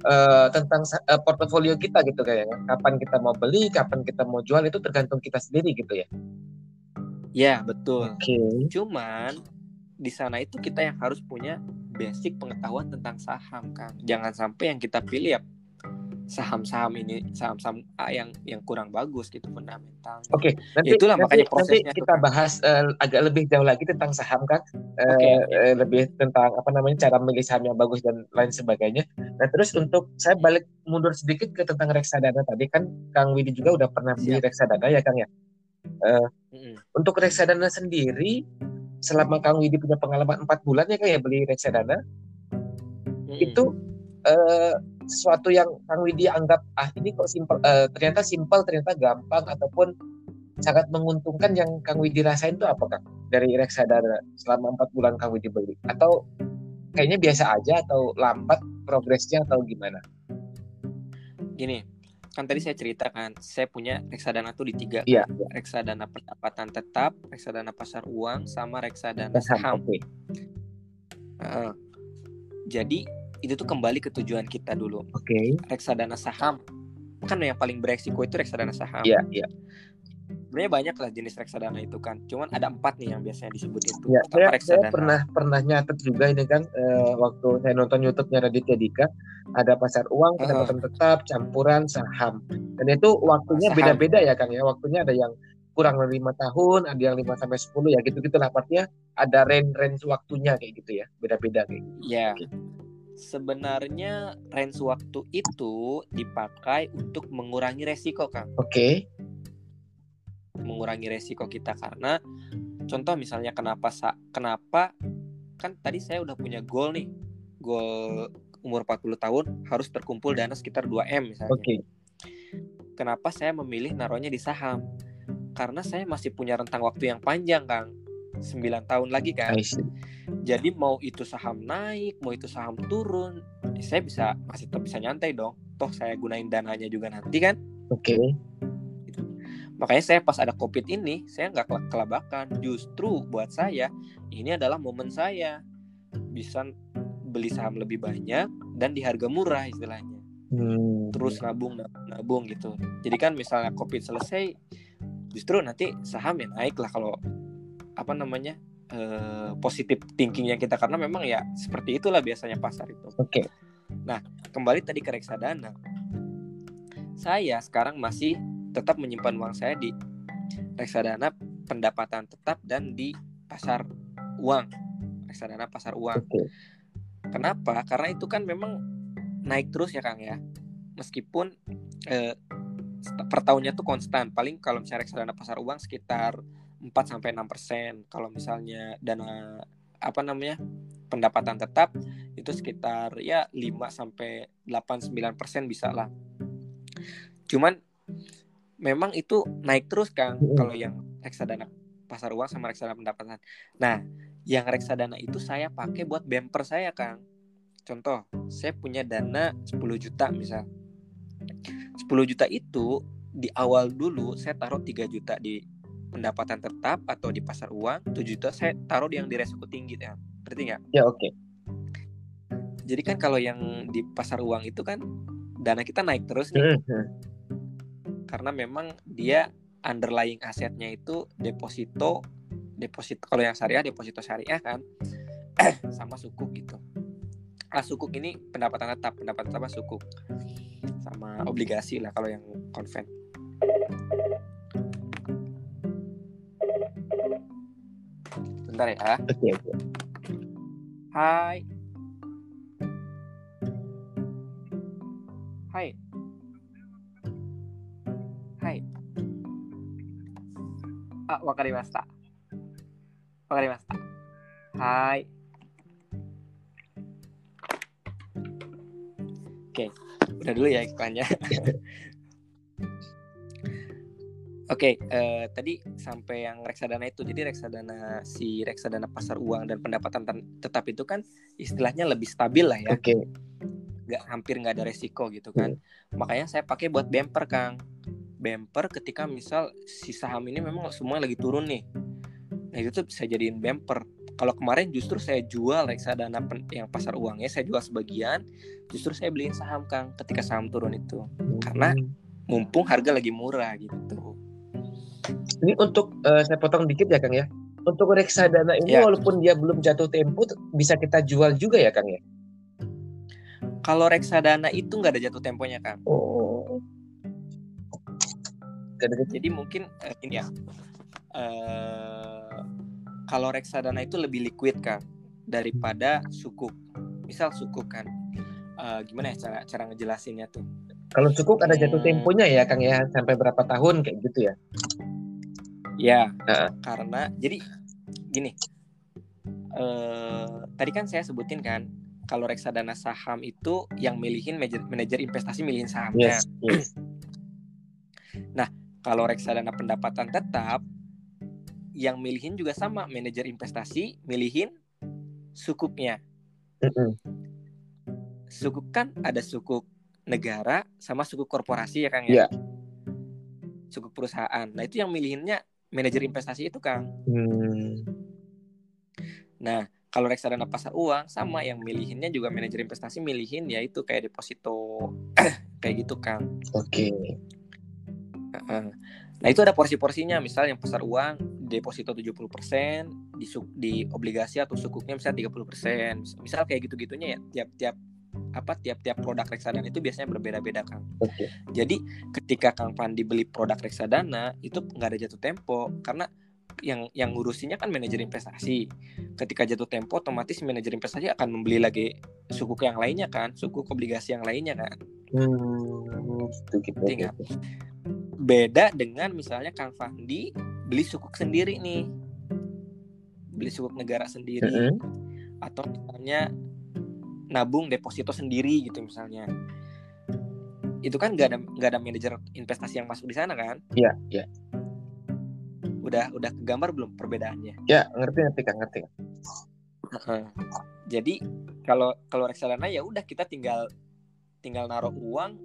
uh, tentang uh, portofolio kita gitu kayaknya. Kapan kita mau beli, kapan kita mau jual itu tergantung kita sendiri gitu ya. Ya betul. Okay. Cuman di sana itu kita yang harus punya basic pengetahuan tentang saham kan. Jangan sampai yang kita pilih ya saham-saham ini saham-saham yang yang kurang bagus gitu fundamental. Oke, okay, nanti itulah nanti, makanya prosesnya. Nanti kita kan. bahas uh, agak lebih jauh lagi tentang saham kan, uh, okay, okay. Uh, lebih tentang apa namanya cara memilih saham yang bagus dan lain sebagainya. Nah terus untuk saya balik mundur sedikit ke tentang reksadana tadi kan Kang Widi juga udah pernah beli Siap. reksadana ya Kang ya. Uh, mm-hmm. Untuk reksadana sendiri selama Kang Widi punya pengalaman empat bulan ya Kang ya beli reksadana, mm-hmm. itu uh, sesuatu yang Kang Widi anggap ah ini kok simpel uh, ternyata simpel ternyata gampang ataupun sangat menguntungkan yang Kang Widi rasain itu apa Kang? Dari reksadana selama empat bulan Kang Widi beli. Atau kayaknya biasa aja atau lambat progresnya atau gimana? Gini, kan tadi saya ceritakan saya punya reksadana tuh di tiga. Iya, reksadana pendapatan tetap reksadana pasar uang sama reksadana saham. okay. uh, jadi itu tuh kembali ke tujuan kita dulu. Oke. Okay. Reksadana saham kan yang paling beresiko itu reksadana saham. Iya, yeah, iya. Yeah. Sebenarnya banyak lah jenis reksadana itu kan. Cuman ada empat nih yang biasanya disebut itu. Ya, saya, reksadana. saya pernah pernah nyatet juga ini kan uh, waktu saya nonton YouTube-nya Raditya Dika ada pasar uang, pendapatan uh. tetap, campuran saham. Dan itu waktunya beda-beda ya Kang ya. Waktunya ada yang kurang dari lima tahun, ada yang lima sampai sepuluh ya gitu-gitu lah. Artinya ada range range waktunya kayak gitu ya, beda-beda kayak gitu. Iya. Yeah sebenarnya range waktu itu dipakai untuk mengurangi resiko kang. Oke. Okay. Mengurangi resiko kita karena contoh misalnya kenapa sa kenapa kan tadi saya udah punya goal nih goal umur 40 tahun harus terkumpul dana sekitar 2 m misalnya. Oke. Okay. Kenapa saya memilih naruhnya di saham? Karena saya masih punya rentang waktu yang panjang kang 9 tahun lagi kan. Jadi mau itu saham naik, mau itu saham turun, ya saya bisa masih tetap bisa nyantai dong. Toh saya gunain dananya juga nanti kan. Oke. Okay. Gitu. Makanya saya pas ada covid ini, saya nggak kelabakan. Justru buat saya ini adalah momen saya bisa beli saham lebih banyak dan di harga murah istilahnya. Hmm. Terus nabung, nabung, nabung gitu. Jadi kan misalnya covid selesai, justru nanti saham ya naik lah kalau apa namanya uh, positif thinking yang kita karena memang ya seperti itulah biasanya pasar itu. Oke. Okay. Nah kembali tadi ke reksadana, saya sekarang masih tetap menyimpan uang saya di reksadana pendapatan tetap dan di pasar uang reksadana pasar uang. Okay. Kenapa? Karena itu kan memang naik terus ya Kang ya. Meskipun eh, per tahunnya tuh konstan. Paling kalau misalnya reksadana pasar uang sekitar 4 sampai 6%. Kalau misalnya dana apa namanya? pendapatan tetap itu sekitar ya 5 sampai 8 9% bisa lah. Cuman memang itu naik terus Kang kalau yang reksadana pasar uang sama reksadana pendapatan. Nah, yang reksadana itu saya pakai buat bumper saya Kang. Contoh, saya punya dana 10 juta misal. 10 juta itu di awal dulu saya taruh 3 juta di pendapatan tetap atau di pasar uang 7 juta saya taruh di yang di resiko tinggi ya berarti nggak? Ya oke. Okay. jadi kan kalau yang di pasar uang itu kan dana kita naik terus nih. Hmm, hmm. karena memang dia underlying asetnya itu deposito deposito kalau yang syariah deposito syariah kan. Sama sukuk gitu. Ah sukuk ini pendapatan tetap pendapatan tetap sukuk. Sama obligasi lah kalau yang konven Bentar ya. Oke, okay, oke. Okay. Hai. Hai. Hai. Ah, wakarimashita. Wakarimashita. Hai. Oke, udah dulu ya iklannya. Oke, eh, tadi sampai yang reksadana itu. Jadi reksadana si reksadana pasar uang dan pendapatan tetap itu kan istilahnya lebih stabil lah ya. Oke. Nggak hampir nggak ada resiko gitu kan. Makanya saya pakai buat bumper Kang. Bumper ketika misal si saham ini memang semuanya lagi turun nih. Nah itu tuh bisa jadiin bumper. Kalau kemarin justru saya jual reksadana pen- yang pasar uangnya saya jual sebagian, justru saya beliin saham Kang ketika saham turun itu. Karena mumpung harga lagi murah gitu. Ini untuk eh, saya potong dikit ya Kang ya. Untuk reksadana ini Ya. walaupun dia belum jatuh tempo bisa kita jual juga ya Kang ya. Kalau reksadana itu nggak ada jatuh temponya Kang. Oh. Jadi Jadi mungkin eh, ini ya. eh, kalau reksadana itu lebih liquid Kang daripada sukuk. Misal sukuk kan. eh, gimana ya cara cara ngejelasinnya tuh? kalau cukup ada jatuh Hmm. temponya ya Kang ya sampai berapa tahun kayak gitu ya. Ya, Heeh. karena jadi gini. eh tadi kan saya sebutin kan kalau reksadana saham itu yang milihin manajer, manajer investasi milihin sahamnya. Yes, yes. Kalau reksadana pendapatan tetap yang milihin juga sama manajer investasi milihin sukuknya. Mm-mm. Sukuk kan ada sukuk negara sama sukuk korporasi ya Kang ya. Sukuk perusahaan. Nah, itu yang milihinnya manajer investasi itu Kang. Hmm. Nah, kalau reksadana pasar uang sama yang milihinnya juga manajer investasi milihin ya itu kayak deposito kayak gitu Kang. Oke. Heeh. Nah, itu ada porsi-porsinya. Misal yang pasar uang deposito 70%, di di obligasi atau sukuknya misalnya 30%. Misal kayak gitu-gitunya ya tiap-tiap apa tiap-tiap produk reksadana itu biasanya berbeda-beda Kang. Oke. Jadi ketika Kang Pandi beli produk reksadana itu nggak ada jatuh tempo karena yang yang ngurusinya kan manajer investasi. Ketika jatuh tempo otomatis manajer investasi akan membeli lagi sukuk yang lainnya kan, sukuk obligasi yang lainnya kan. Hmm. Gitu gitu. Ngerti nggak? Beda dengan misalnya Kang Fandi beli sukuk sendiri nih. Beli sukuk negara sendiri Mm-mm. atau misalnya nabung deposito sendiri gitu misalnya. Itu kan nggak ada nggak ada manajer investasi yang masuk di sana kan? Iya, iya. Udah udah kegambar belum perbedaannya? Ya, ngerti ngerti Kang, ngerti. Heeh. Jadi kalau kalau reksadana ya udah kita tinggal tinggal naruh uang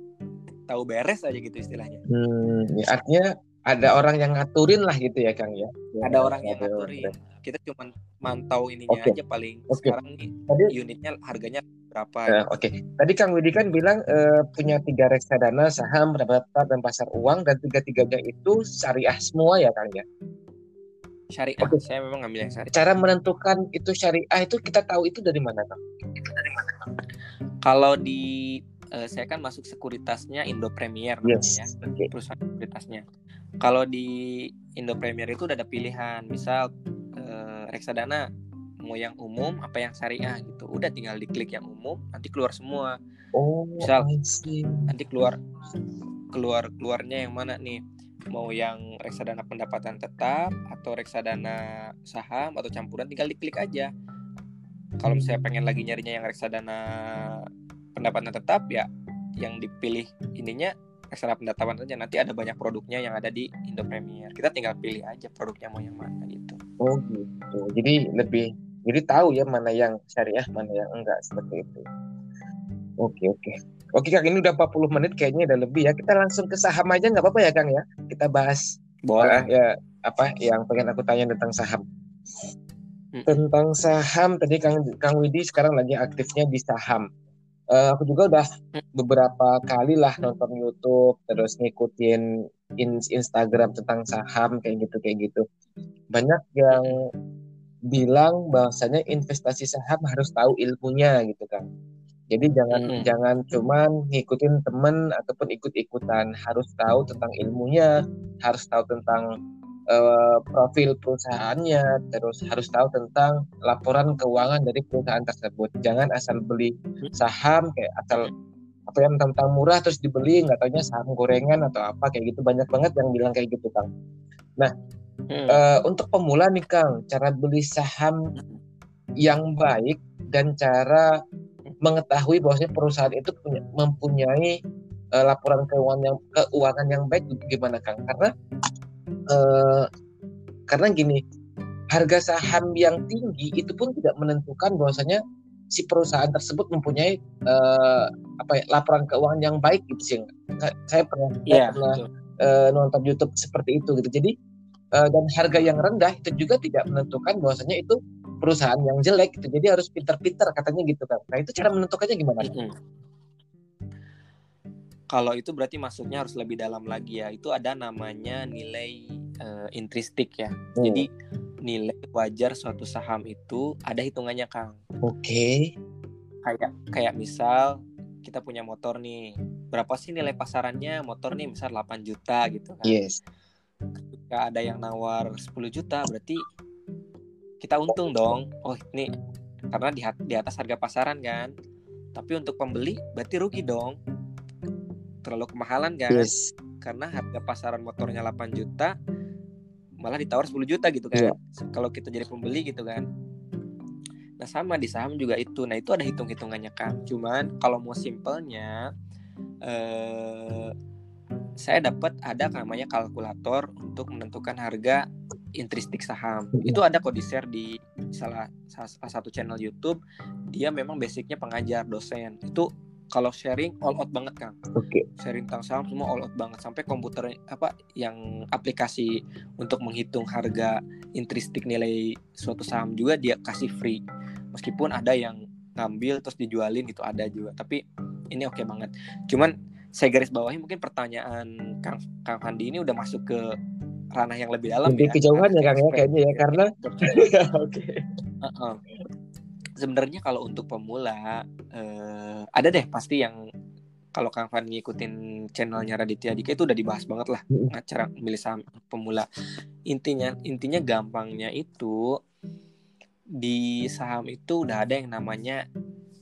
tahu beres aja gitu istilahnya. Hmm, ya, artinya ada orang yang ngaturin lah gitu ya Kang ya. Ada orang yang ngaturin. Kita cuma mantau ininya Oke. aja paling Oke. sekarang nih Tadi unitnya harganya berapa. Eh, Oke, tadi Kang Widi kan bilang eh, punya tiga reksadana, saham, pendapatan dan pasar uang dan tiga-tiganya itu syariah semua ya Kang ya. Syariah. Oke. Saya memang ngambil yang syariah. Cara menentukan itu syariah itu kita tahu itu dari mana Kang? Kalau di eh, saya kan masuk sekuritasnya Indo Premier Yes. namanya ya. Oke. perusahaan sekuritasnya. Kalau di Indo Premier itu udah ada pilihan, misal reksadana mau yang umum apa yang syariah gitu. Udah tinggal diklik yang umum, nanti keluar semua. Oh, Misal-. Nanti keluar keluar keluarnya yang mana nih? Mau yang reksadana pendapatan tetap atau reksadana saham atau campuran tinggal diklik aja. Kalau misalnya pengen lagi nyarinya yang reksadana pendapatan tetap ya yang dipilih ininya reksadana pendapatan saja nanti ada banyak produknya yang ada di Indo Premier. Kita tinggal pilih aja produknya mau yang mana gitu. Oh gitu. Jadi lebih jadi tahu ya mana yang syariah, mana yang enggak seperti itu. Oke, oke. Oke Kang, ini udah 40 menit kayaknya udah lebih ya. Kita langsung ke saham aja nggak apa-apa ya Kang ya? Kita bahas Boleh. Ah, ya apa yang pengen aku tanya tentang saham. Tentang saham tadi Kang Kang Widi sekarang lagi aktifnya di saham. Eh, aku juga udah beberapa kali lah nonton YouTube terus ngikutin in- Instagram tentang saham kayak gitu kayak gitu. Banyak yang bilang bahwasanya investasi saham harus tahu ilmunya gitu kan. Jadi jangan Mm-mm. jangan cuman ngikutin temen ataupun ikut-ikutan, harus tahu tentang ilmunya, harus tahu tentang uh, profil perusahaannya, terus harus tahu tentang laporan keuangan dari perusahaan tersebut. Jangan asal beli saham kayak asal apa yang tentang murah terus dibeli nggak taunya saham gorengan atau apa kayak gitu banyak banget yang bilang kayak gitu kang. Nah hmm. uh, untuk pemula nih kang cara beli saham yang baik dan cara mengetahui bahwasanya perusahaan itu punya, mempunyai uh, laporan keuangan yang keuangan yang baik gimana kang? Karena uh, karena gini harga saham yang tinggi itu pun tidak menentukan bahwasanya si perusahaan tersebut mempunyai uh, apa ya, laporan keuangan yang baik gitu sih. Saya pernah, yeah, saya pernah uh, nonton YouTube seperti itu gitu. Jadi uh, dan harga yang rendah itu juga tidak menentukan bahwasanya itu perusahaan yang jelek gitu. Jadi harus pinter-pinter katanya gitu kan. Nah itu cara menentukannya gimana? Mm -hmm. Kalau itu berarti masuknya harus lebih dalam lagi ya. Itu ada namanya nilai uh, intristik ya. Hmm. Jadi nilai wajar suatu saham itu ada hitungannya Kang. Oke. Okay. Kayak kayak misal kita punya motor nih. Berapa sih nilai pasarannya motor nih misal 8 juta gitu kan. Yes. Ketika ada yang nawar 10 juta berarti kita untung dong. Oh, ini karena di, di atas harga pasaran kan. Tapi untuk pembeli berarti rugi dong terlalu kemahalan kan yes. karena harga pasaran motornya 8 juta malah ditawar 10 juta gitu kan yeah. kalau kita jadi pembeli gitu kan nah sama di saham juga itu nah itu ada hitung hitungannya kan cuman kalau mau simpelnya eh, saya dapat ada namanya kalkulator untuk menentukan harga intristik saham itu ada kok di share di salah, salah satu channel YouTube dia memang basicnya pengajar dosen itu kalau sharing all out banget kang. Okay. Sharing tentang saham semua all out banget sampai komputer apa yang aplikasi untuk menghitung harga intristik nilai suatu saham juga dia kasih free. Meskipun ada yang ngambil terus dijualin itu ada juga. Tapi ini oke okay banget. Cuman saya garis bawahi mungkin pertanyaan Kang Kang Handi ini udah masuk ke ranah yang lebih dalam lebih ya. kejauhan ya Kang ya kayaknya ya karena oke. Sebenarnya kalau untuk pemula uh, ada deh pasti yang kalau Kang Fan ngikutin channelnya Raditya Dika itu udah dibahas banget lah cara milih saham pemula. Intinya intinya gampangnya itu di saham itu udah ada yang namanya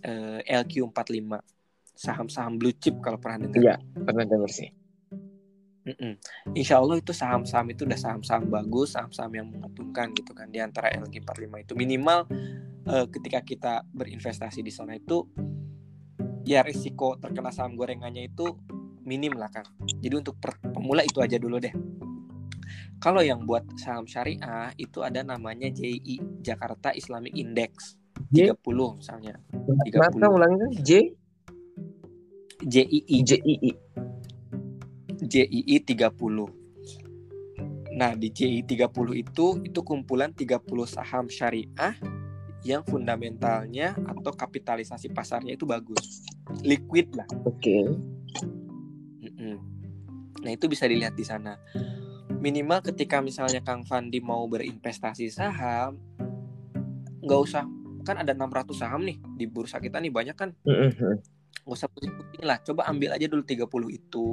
uh, LQ45 saham-saham blue chip kalau pernah dengar. Iya, pernah dengar sih. Mm-mm. Insya Allah itu saham-saham itu udah saham-saham bagus, saham-saham yang menguntungkan gitu kan di antara LQ45 itu minimal uh, ketika kita berinvestasi di sana itu ya risiko terkena saham gorengannya itu minim lah kan. Jadi untuk pemula itu aja dulu deh. Kalau yang buat saham syariah itu ada namanya JI Jakarta Islamic Index 30 misalnya. 30. Mata ulangnya J JII JII JII 30. Nah, di JII 30 itu itu kumpulan 30 saham syariah yang fundamentalnya atau kapitalisasi pasarnya itu bagus. Liquid lah. Oke. Okay. Nah, itu bisa dilihat di sana. Minimal ketika misalnya Kang Fandi mau berinvestasi saham, nggak usah kan ada 600 saham nih di bursa kita nih banyak kan. Mm -hmm. Nggak usah pusing lah, coba ambil aja dulu 30 itu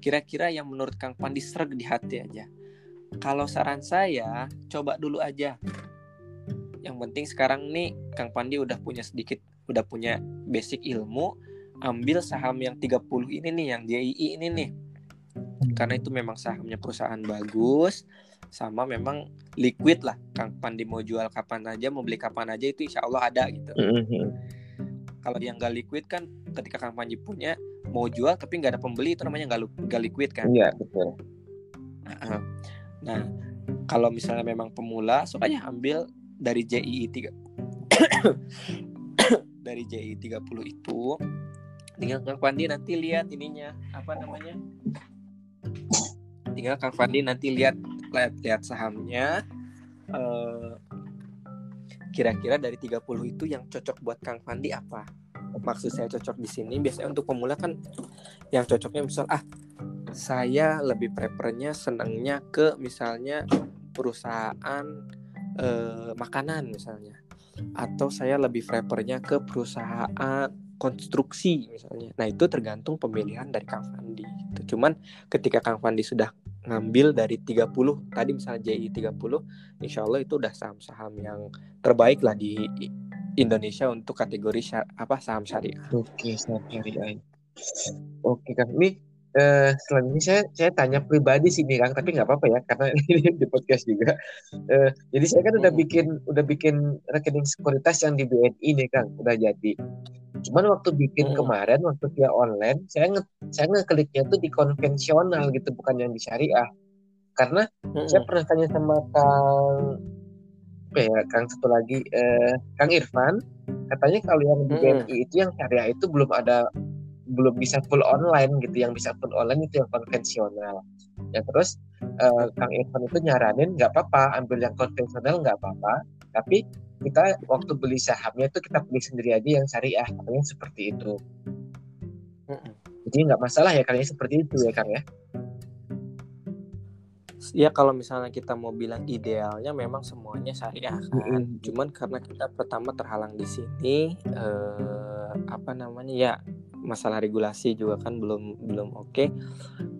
Kira-kira yang menurut Kang Pandi serg di hati aja. Kalau saran saya, coba dulu aja. Yang penting sekarang nih Kang Pandi udah punya sedikit, udah punya basic ilmu, ambil saham yang 30 ini nih, yang JII ini nih. Karena itu memang sahamnya perusahaan bagus, sama memang liquid lah. Kang Pandi mau jual kapan aja, mau beli kapan aja itu insya Allah ada gitu. Mm-hmm. Kalau yang gak liquid kan ketika Kang Panji punya mau jual tapi nggak ada pembeli itu namanya nggak liquid kan? Iya betul. Nah kalau misalnya memang pemula aja ambil dari JII 3 dari JII 30 itu tinggal Kang Fandi nanti lihat ininya apa namanya? Tinggal Kang Fandi nanti lihat lihat, lihat sahamnya uh, kira-kira dari 30 itu yang cocok buat Kang Fandi apa maksud saya cocok di sini biasanya untuk pemula kan yang cocoknya misal ah saya lebih prefernya senangnya ke misalnya perusahaan eh, makanan misalnya atau saya lebih prefernya ke perusahaan konstruksi misalnya. Nah itu tergantung pemilihan dari Kang Fandi. Gitu. Cuman ketika Kang Fandi sudah ngambil dari 30 tadi misalnya JI 30 insya Allah itu udah saham-saham yang terbaik lah di Indonesia untuk kategori syar, apa saham syariah. Oke, saham syariah. Oke Kang, ini eh, selanjutnya saya saya tanya pribadi sih nih Kang, tapi nggak apa-apa ya karena ini di podcast juga. Eh, jadi saya kan udah bikin udah bikin rekening sekuritas yang di BNI nih Kang, udah jadi. Cuman waktu bikin hmm. kemarin waktu via online, saya nge saya ngekliknya tuh di konvensional gitu, bukan yang di syariah. Karena hmm. saya pernah tanya sama Kang apa ya, Kang satu lagi eh, Kang Irfan, katanya kalau yang di BNI hmm. itu yang syariah itu belum ada belum bisa full online gitu yang bisa full online itu yang konvensional. Ya terus uh, Kang Irfan itu nyaranin nggak apa-apa ambil yang konvensional nggak apa-apa. Tapi kita waktu beli sahamnya itu kita beli sendiri aja yang syariah katanya seperti itu. Jadi nggak masalah ya kalian seperti itu ya kang ya? Ya kalau misalnya kita mau bilang idealnya memang semuanya syariah kan? Mm-hmm. cuman karena kita pertama terhalang di sini eh, apa namanya ya masalah regulasi juga kan belum belum oke. Okay.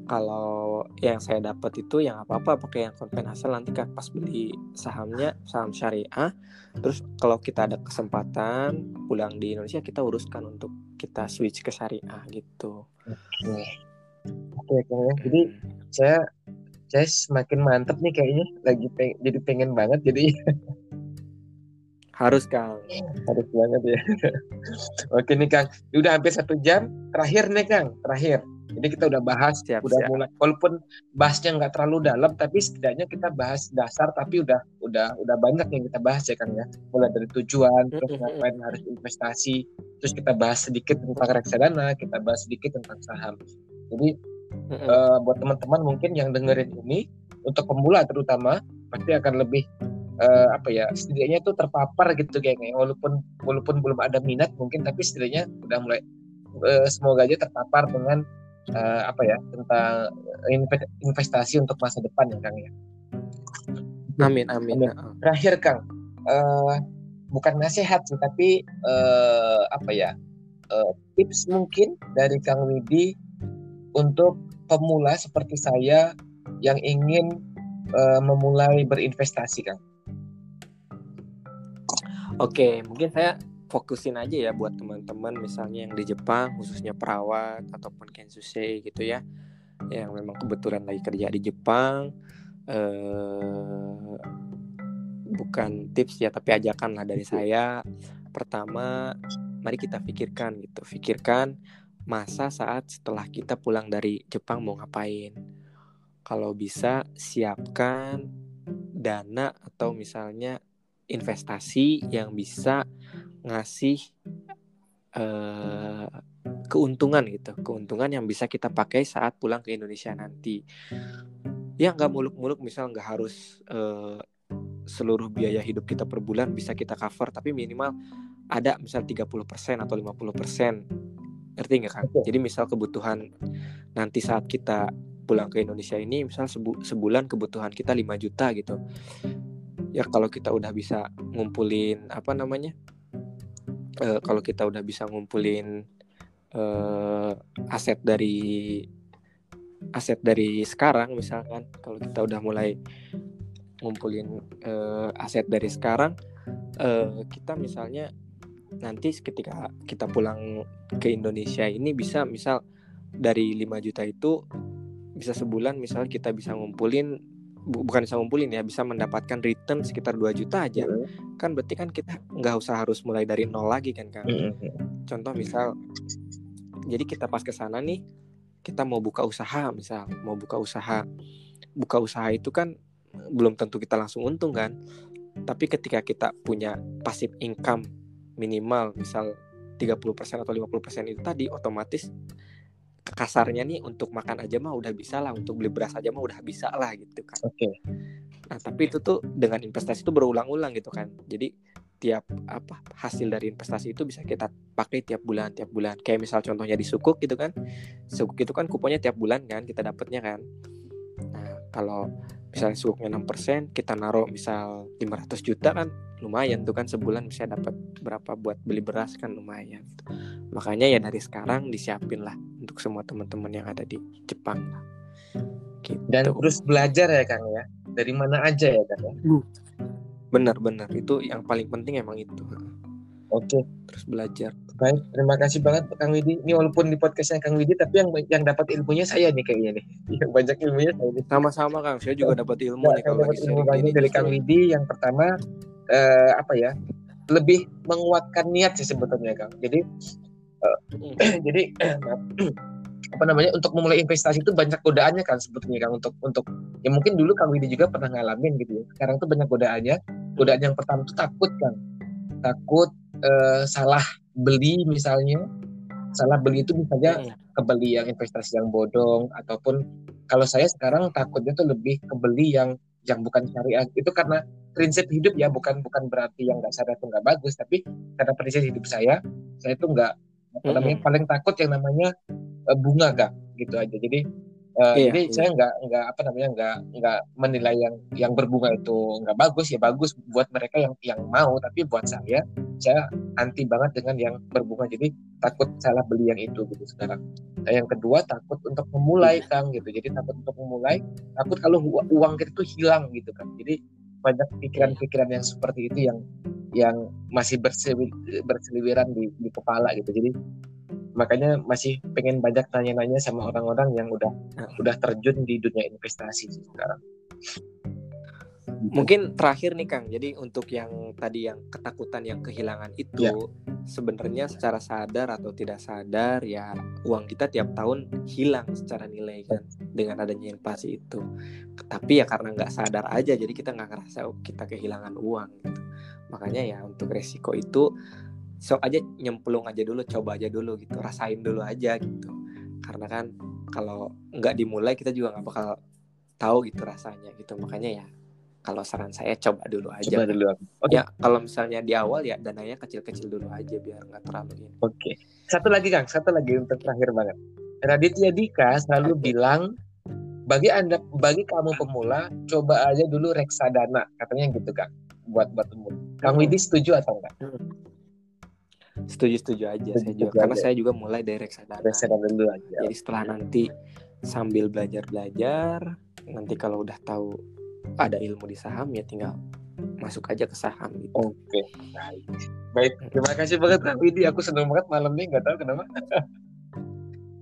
kalau yang saya dapat itu yang apa apa pakai yang konven asal nanti kan pas beli sahamnya saham syariah. Terus kalau kita ada kesempatan pulang di Indonesia kita uruskan untuk kita switch ke syariah gitu. Oke. Okay, ya. jadi saya saya semakin mantep nih kayaknya. Lagi peng jadi pengen banget jadi Harus Kang. Harus banget ya. Oke nih Kang, udah hampir satu jam. Terakhir nih Kang, terakhir. Jadi kita udah bahas, siap, udah siap. mulai. Walaupun bahasnya nggak terlalu dalam, tapi setidaknya kita bahas dasar. Tapi udah udah udah banyak yang kita bahas ya Kang ya. Mulai dari tujuan, terus ngapain harus investasi, terus kita bahas sedikit tentang reksadana, kita bahas sedikit tentang saham. Jadi uh, buat teman-teman mungkin yang dengerin ini, untuk pemula terutama pasti akan lebih uh, apa ya setidaknya tuh terpapar gitu kayaknya walaupun walaupun belum ada minat mungkin tapi setidaknya udah mulai uh, semoga aja terpapar dengan uh, apa ya tentang investasi untuk masa depan ya Kang ya. Amin amin. Terakhir Kang, uh, bukan nasihat sih tapi uh, apa ya uh, tips mungkin dari Kang Widi untuk pemula seperti saya yang ingin uh, memulai berinvestasi Kang. Oke, mungkin saya fokusin aja ya buat teman-teman misalnya yang di Jepang khususnya perawat ataupun kensusei gitu ya yang memang kebetulan lagi kerja di Jepang. Eh, bukan tips ya tapi ajakan lah dari saya. Pertama mari kita pikirkan gitu. Pikirkan masa saat setelah kita pulang dari Jepang mau ngapain. Kalau bisa siapkan dana atau misalnya investasi yang bisa ngasih uh, keuntungan gitu. Keuntungan yang bisa kita pakai saat pulang ke Indonesia nanti. Ya nggak muluk-muluk misal nggak harus uh, seluruh biaya hidup kita per bulan bisa kita cover tapi minimal ada misal 30% atau 50% ngerti nggak kan jadi misal kebutuhan nanti saat kita pulang ke Indonesia ini misal sebu sebulan kebutuhan kita 5 juta gitu ya kalau kita udah bisa ngumpulin apa namanya uh, kalau kita udah bisa ngumpulin uh, aset dari aset dari sekarang misalkan kalau kita udah mulai ngumpulin uh, aset dari sekarang uh, kita misalnya nanti ketika kita pulang ke Indonesia ini bisa misal dari 5 juta itu bisa sebulan misal kita bisa ngumpulin bukan bisa ngumpulin ya bisa mendapatkan return sekitar 2 juta aja mm. kan berarti kan kita nggak usah harus mulai dari nol lagi kan kan mm. contoh misal jadi kita pas ke sana nih kita mau buka usaha misal mau buka usaha buka usaha itu kan belum tentu kita langsung untung kan tapi ketika kita punya pasif income minimal misal 30% atau 50% itu tadi otomatis kasarnya nih untuk makan aja mah udah bisa lah untuk beli beras aja mah udah bisa lah gitu kan. Oke. Okay. nah tapi itu tuh dengan investasi itu berulang-ulang gitu kan. Jadi tiap apa hasil dari investasi itu bisa kita pakai tiap bulan tiap bulan. Kayak misal contohnya di sukuk gitu kan. Sukuk itu kan kuponnya tiap bulan kan kita dapatnya kan. Nah kalau misalnya sukuknya 6% kita naruh misal 500 juta kan lumayan tuh kan sebulan bisa dapat berapa buat beli beras kan lumayan. Gitu. makanya ya dari sekarang disiapin lah untuk semua teman-teman yang ada di Jepang lah. Gitu. dan terus belajar ya Kang ya? Dari mana aja ya Kang ya? Benar-benar itu yang paling penting emang itu oke. Terus belajar. Baik terima kasih banget Kang Widi. Ini walaupun di podcastnya Kang Widi tapi yang yang dapat ilmunya saya nih kayaknya nih. Yang banyak ilmunya saya nih. Sama-sama Kang. Saya juga dapat ilmu Ya, nih kalau dapat lagi ilmu banyak dari. Kang Widi. Yang pertama eh, apa ya lebih menguatkan niat sih sebetulnya Kang. Jadi Mm. jadi maaf. apa namanya untuk memulai investasi itu banyak godaannya kan sebetulnya Kang. Untuk untuk ya mungkin dulu Kang Widi juga pernah ngalamin gitu ya. Sekarang tuh banyak godaannya. Godaan yang pertama itu takut Kang. Takut eh, salah beli misalnya salah beli itu misalnya Mm. kebeli yang investasi yang bodong ataupun kalau saya sekarang takutnya tuh lebih kebeli yang yang bukan syariah itu karena prinsip hidup ya bukan bukan berarti yang nggak syariah itu nggak bagus tapi karena prinsip hidup saya saya tuh nggak apa namanya Mm-mm. paling takut yang namanya eh, bunga kak gitu aja jadi eh, Iya, jadi iya. saya nggak nggak apa namanya nggak nggak menilai yang yang berbunga itu nggak bagus. Ya bagus buat mereka yang yang mau tapi buat saya saya anti banget dengan yang berbunga. Jadi takut salah beli yang itu gitu sekarang. Nah, yang kedua takut untuk memulai Iya. kang gitu. Jadi takut untuk memulai takut kalau uang kita tuh hilang gitu kan jadi banyak pikiran-pikiran yang seperti itu yang yang masih berseliweran di, di kepala gitu. Jadi makanya masih pengen banyak nanya-nanya sama orang-orang yang udah Nah. udah terjun di dunia investasi sekarang Mungkin terakhir nih Kang, jadi untuk yang tadi yang ketakutan yang kehilangan itu Ya. sebenarnya secara sadar atau tidak sadar ya uang kita tiap tahun hilang secara nilai kan dengan adanya inflasi itu. Tapi ya karena nggak sadar aja jadi kita nggak ngerasa kita kehilangan uang gitu. Makanya ya untuk resiko itu sok aja nyemplung aja dulu, coba aja dulu gitu, rasain dulu aja gitu. Karena kan kalau nggak dimulai kita juga nggak bakal tahu gitu rasanya gitu. Makanya ya kalau saran saya coba dulu aja. coba dulu oke Ya kalau misalnya di awal ya dananya kecil-kecil dulu aja biar nggak terlalu ini. oke satu lagi kang satu lagi untuk terakhir banget Raditya Dika selalu Oke. bilang bagi anda bagi kamu pemula coba aja dulu reksadana katanya gitu kang buat buat pemula kang Hmm. Widi setuju atau enggak Setuju-setuju aja saya Setuju juga karena aja. saya juga mulai dari reksadana. reksadana dulu aja Jadi setelah nanti sambil belajar-belajar nanti kalau udah tahu ada ilmu di saham ya tinggal masuk aja ke saham gitu. oke baik baik terima kasih banget kang Widi aku senang banget malam ini nggak tahu kenapa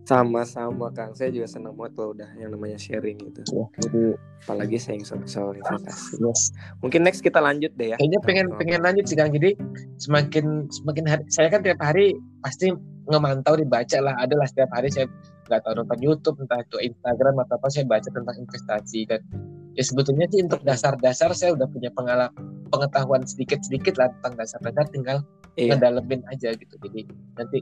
Sama-sama Kang, saya juga senang banget kalau udah yang namanya sharing gitu. ya, jadi Apalagi saya soal, soal investasi. yes Mungkin next kita lanjut deh ya. kayaknya pengen Sama-sama. pengen lanjut sih kang jadi semakin semakin hari saya kan tiap hari pasti ngemantau dibaca lah adalah setiap hari saya nggak tahu nonton YouTube entah itu Instagram atau apa saya baca tentang investasi dan ya sebetulnya sih untuk dasar-dasar saya udah punya pengalaman pengetahuan sedikit-sedikit lah tentang dasar-dasar tinggal Iya. ngedalemin aja gitu jadi nanti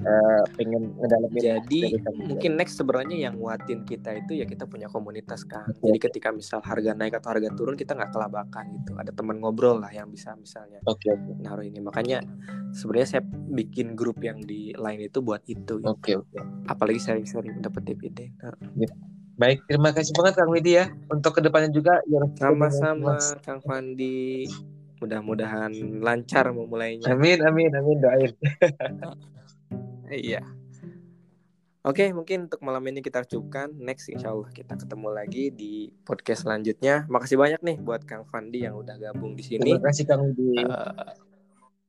eh, pengen ngedalemin Jadi mungkin next sebenarnya yang nguatin kita itu ya kita punya komunitas kan. Betul. Jadi ketika misal harga naik atau harga turun kita nggak kelabakan gitu. Ada teman ngobrol lah yang bisa misalnya oke oke naruh ini. Makanya sebenarnya saya bikin grup yang di lain itu buat itu. Gitu. oke oke Apalagi sharing-sharing dapat dividen. Nah, baik terima kasih banget kang Widi ya untuk ke depannya juga ya Sama-sama Kang Fandi. Mudah-mudahan lancar memulainya. amin amin amin doain Iya. Oke, mungkin untuk malam ini kita cukupkan. Next, insya Allah kita ketemu lagi di podcast selanjutnya. Makasih banyak nih buat Kang Fandi yang udah gabung di sini. terima kasih kang Widi Eh,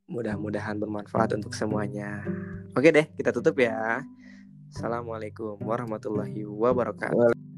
mudah-mudahan bermanfaat untuk semuanya. Oke deh, kita tutup ya. Assalamualaikum warahmatullahi wabarakatuh.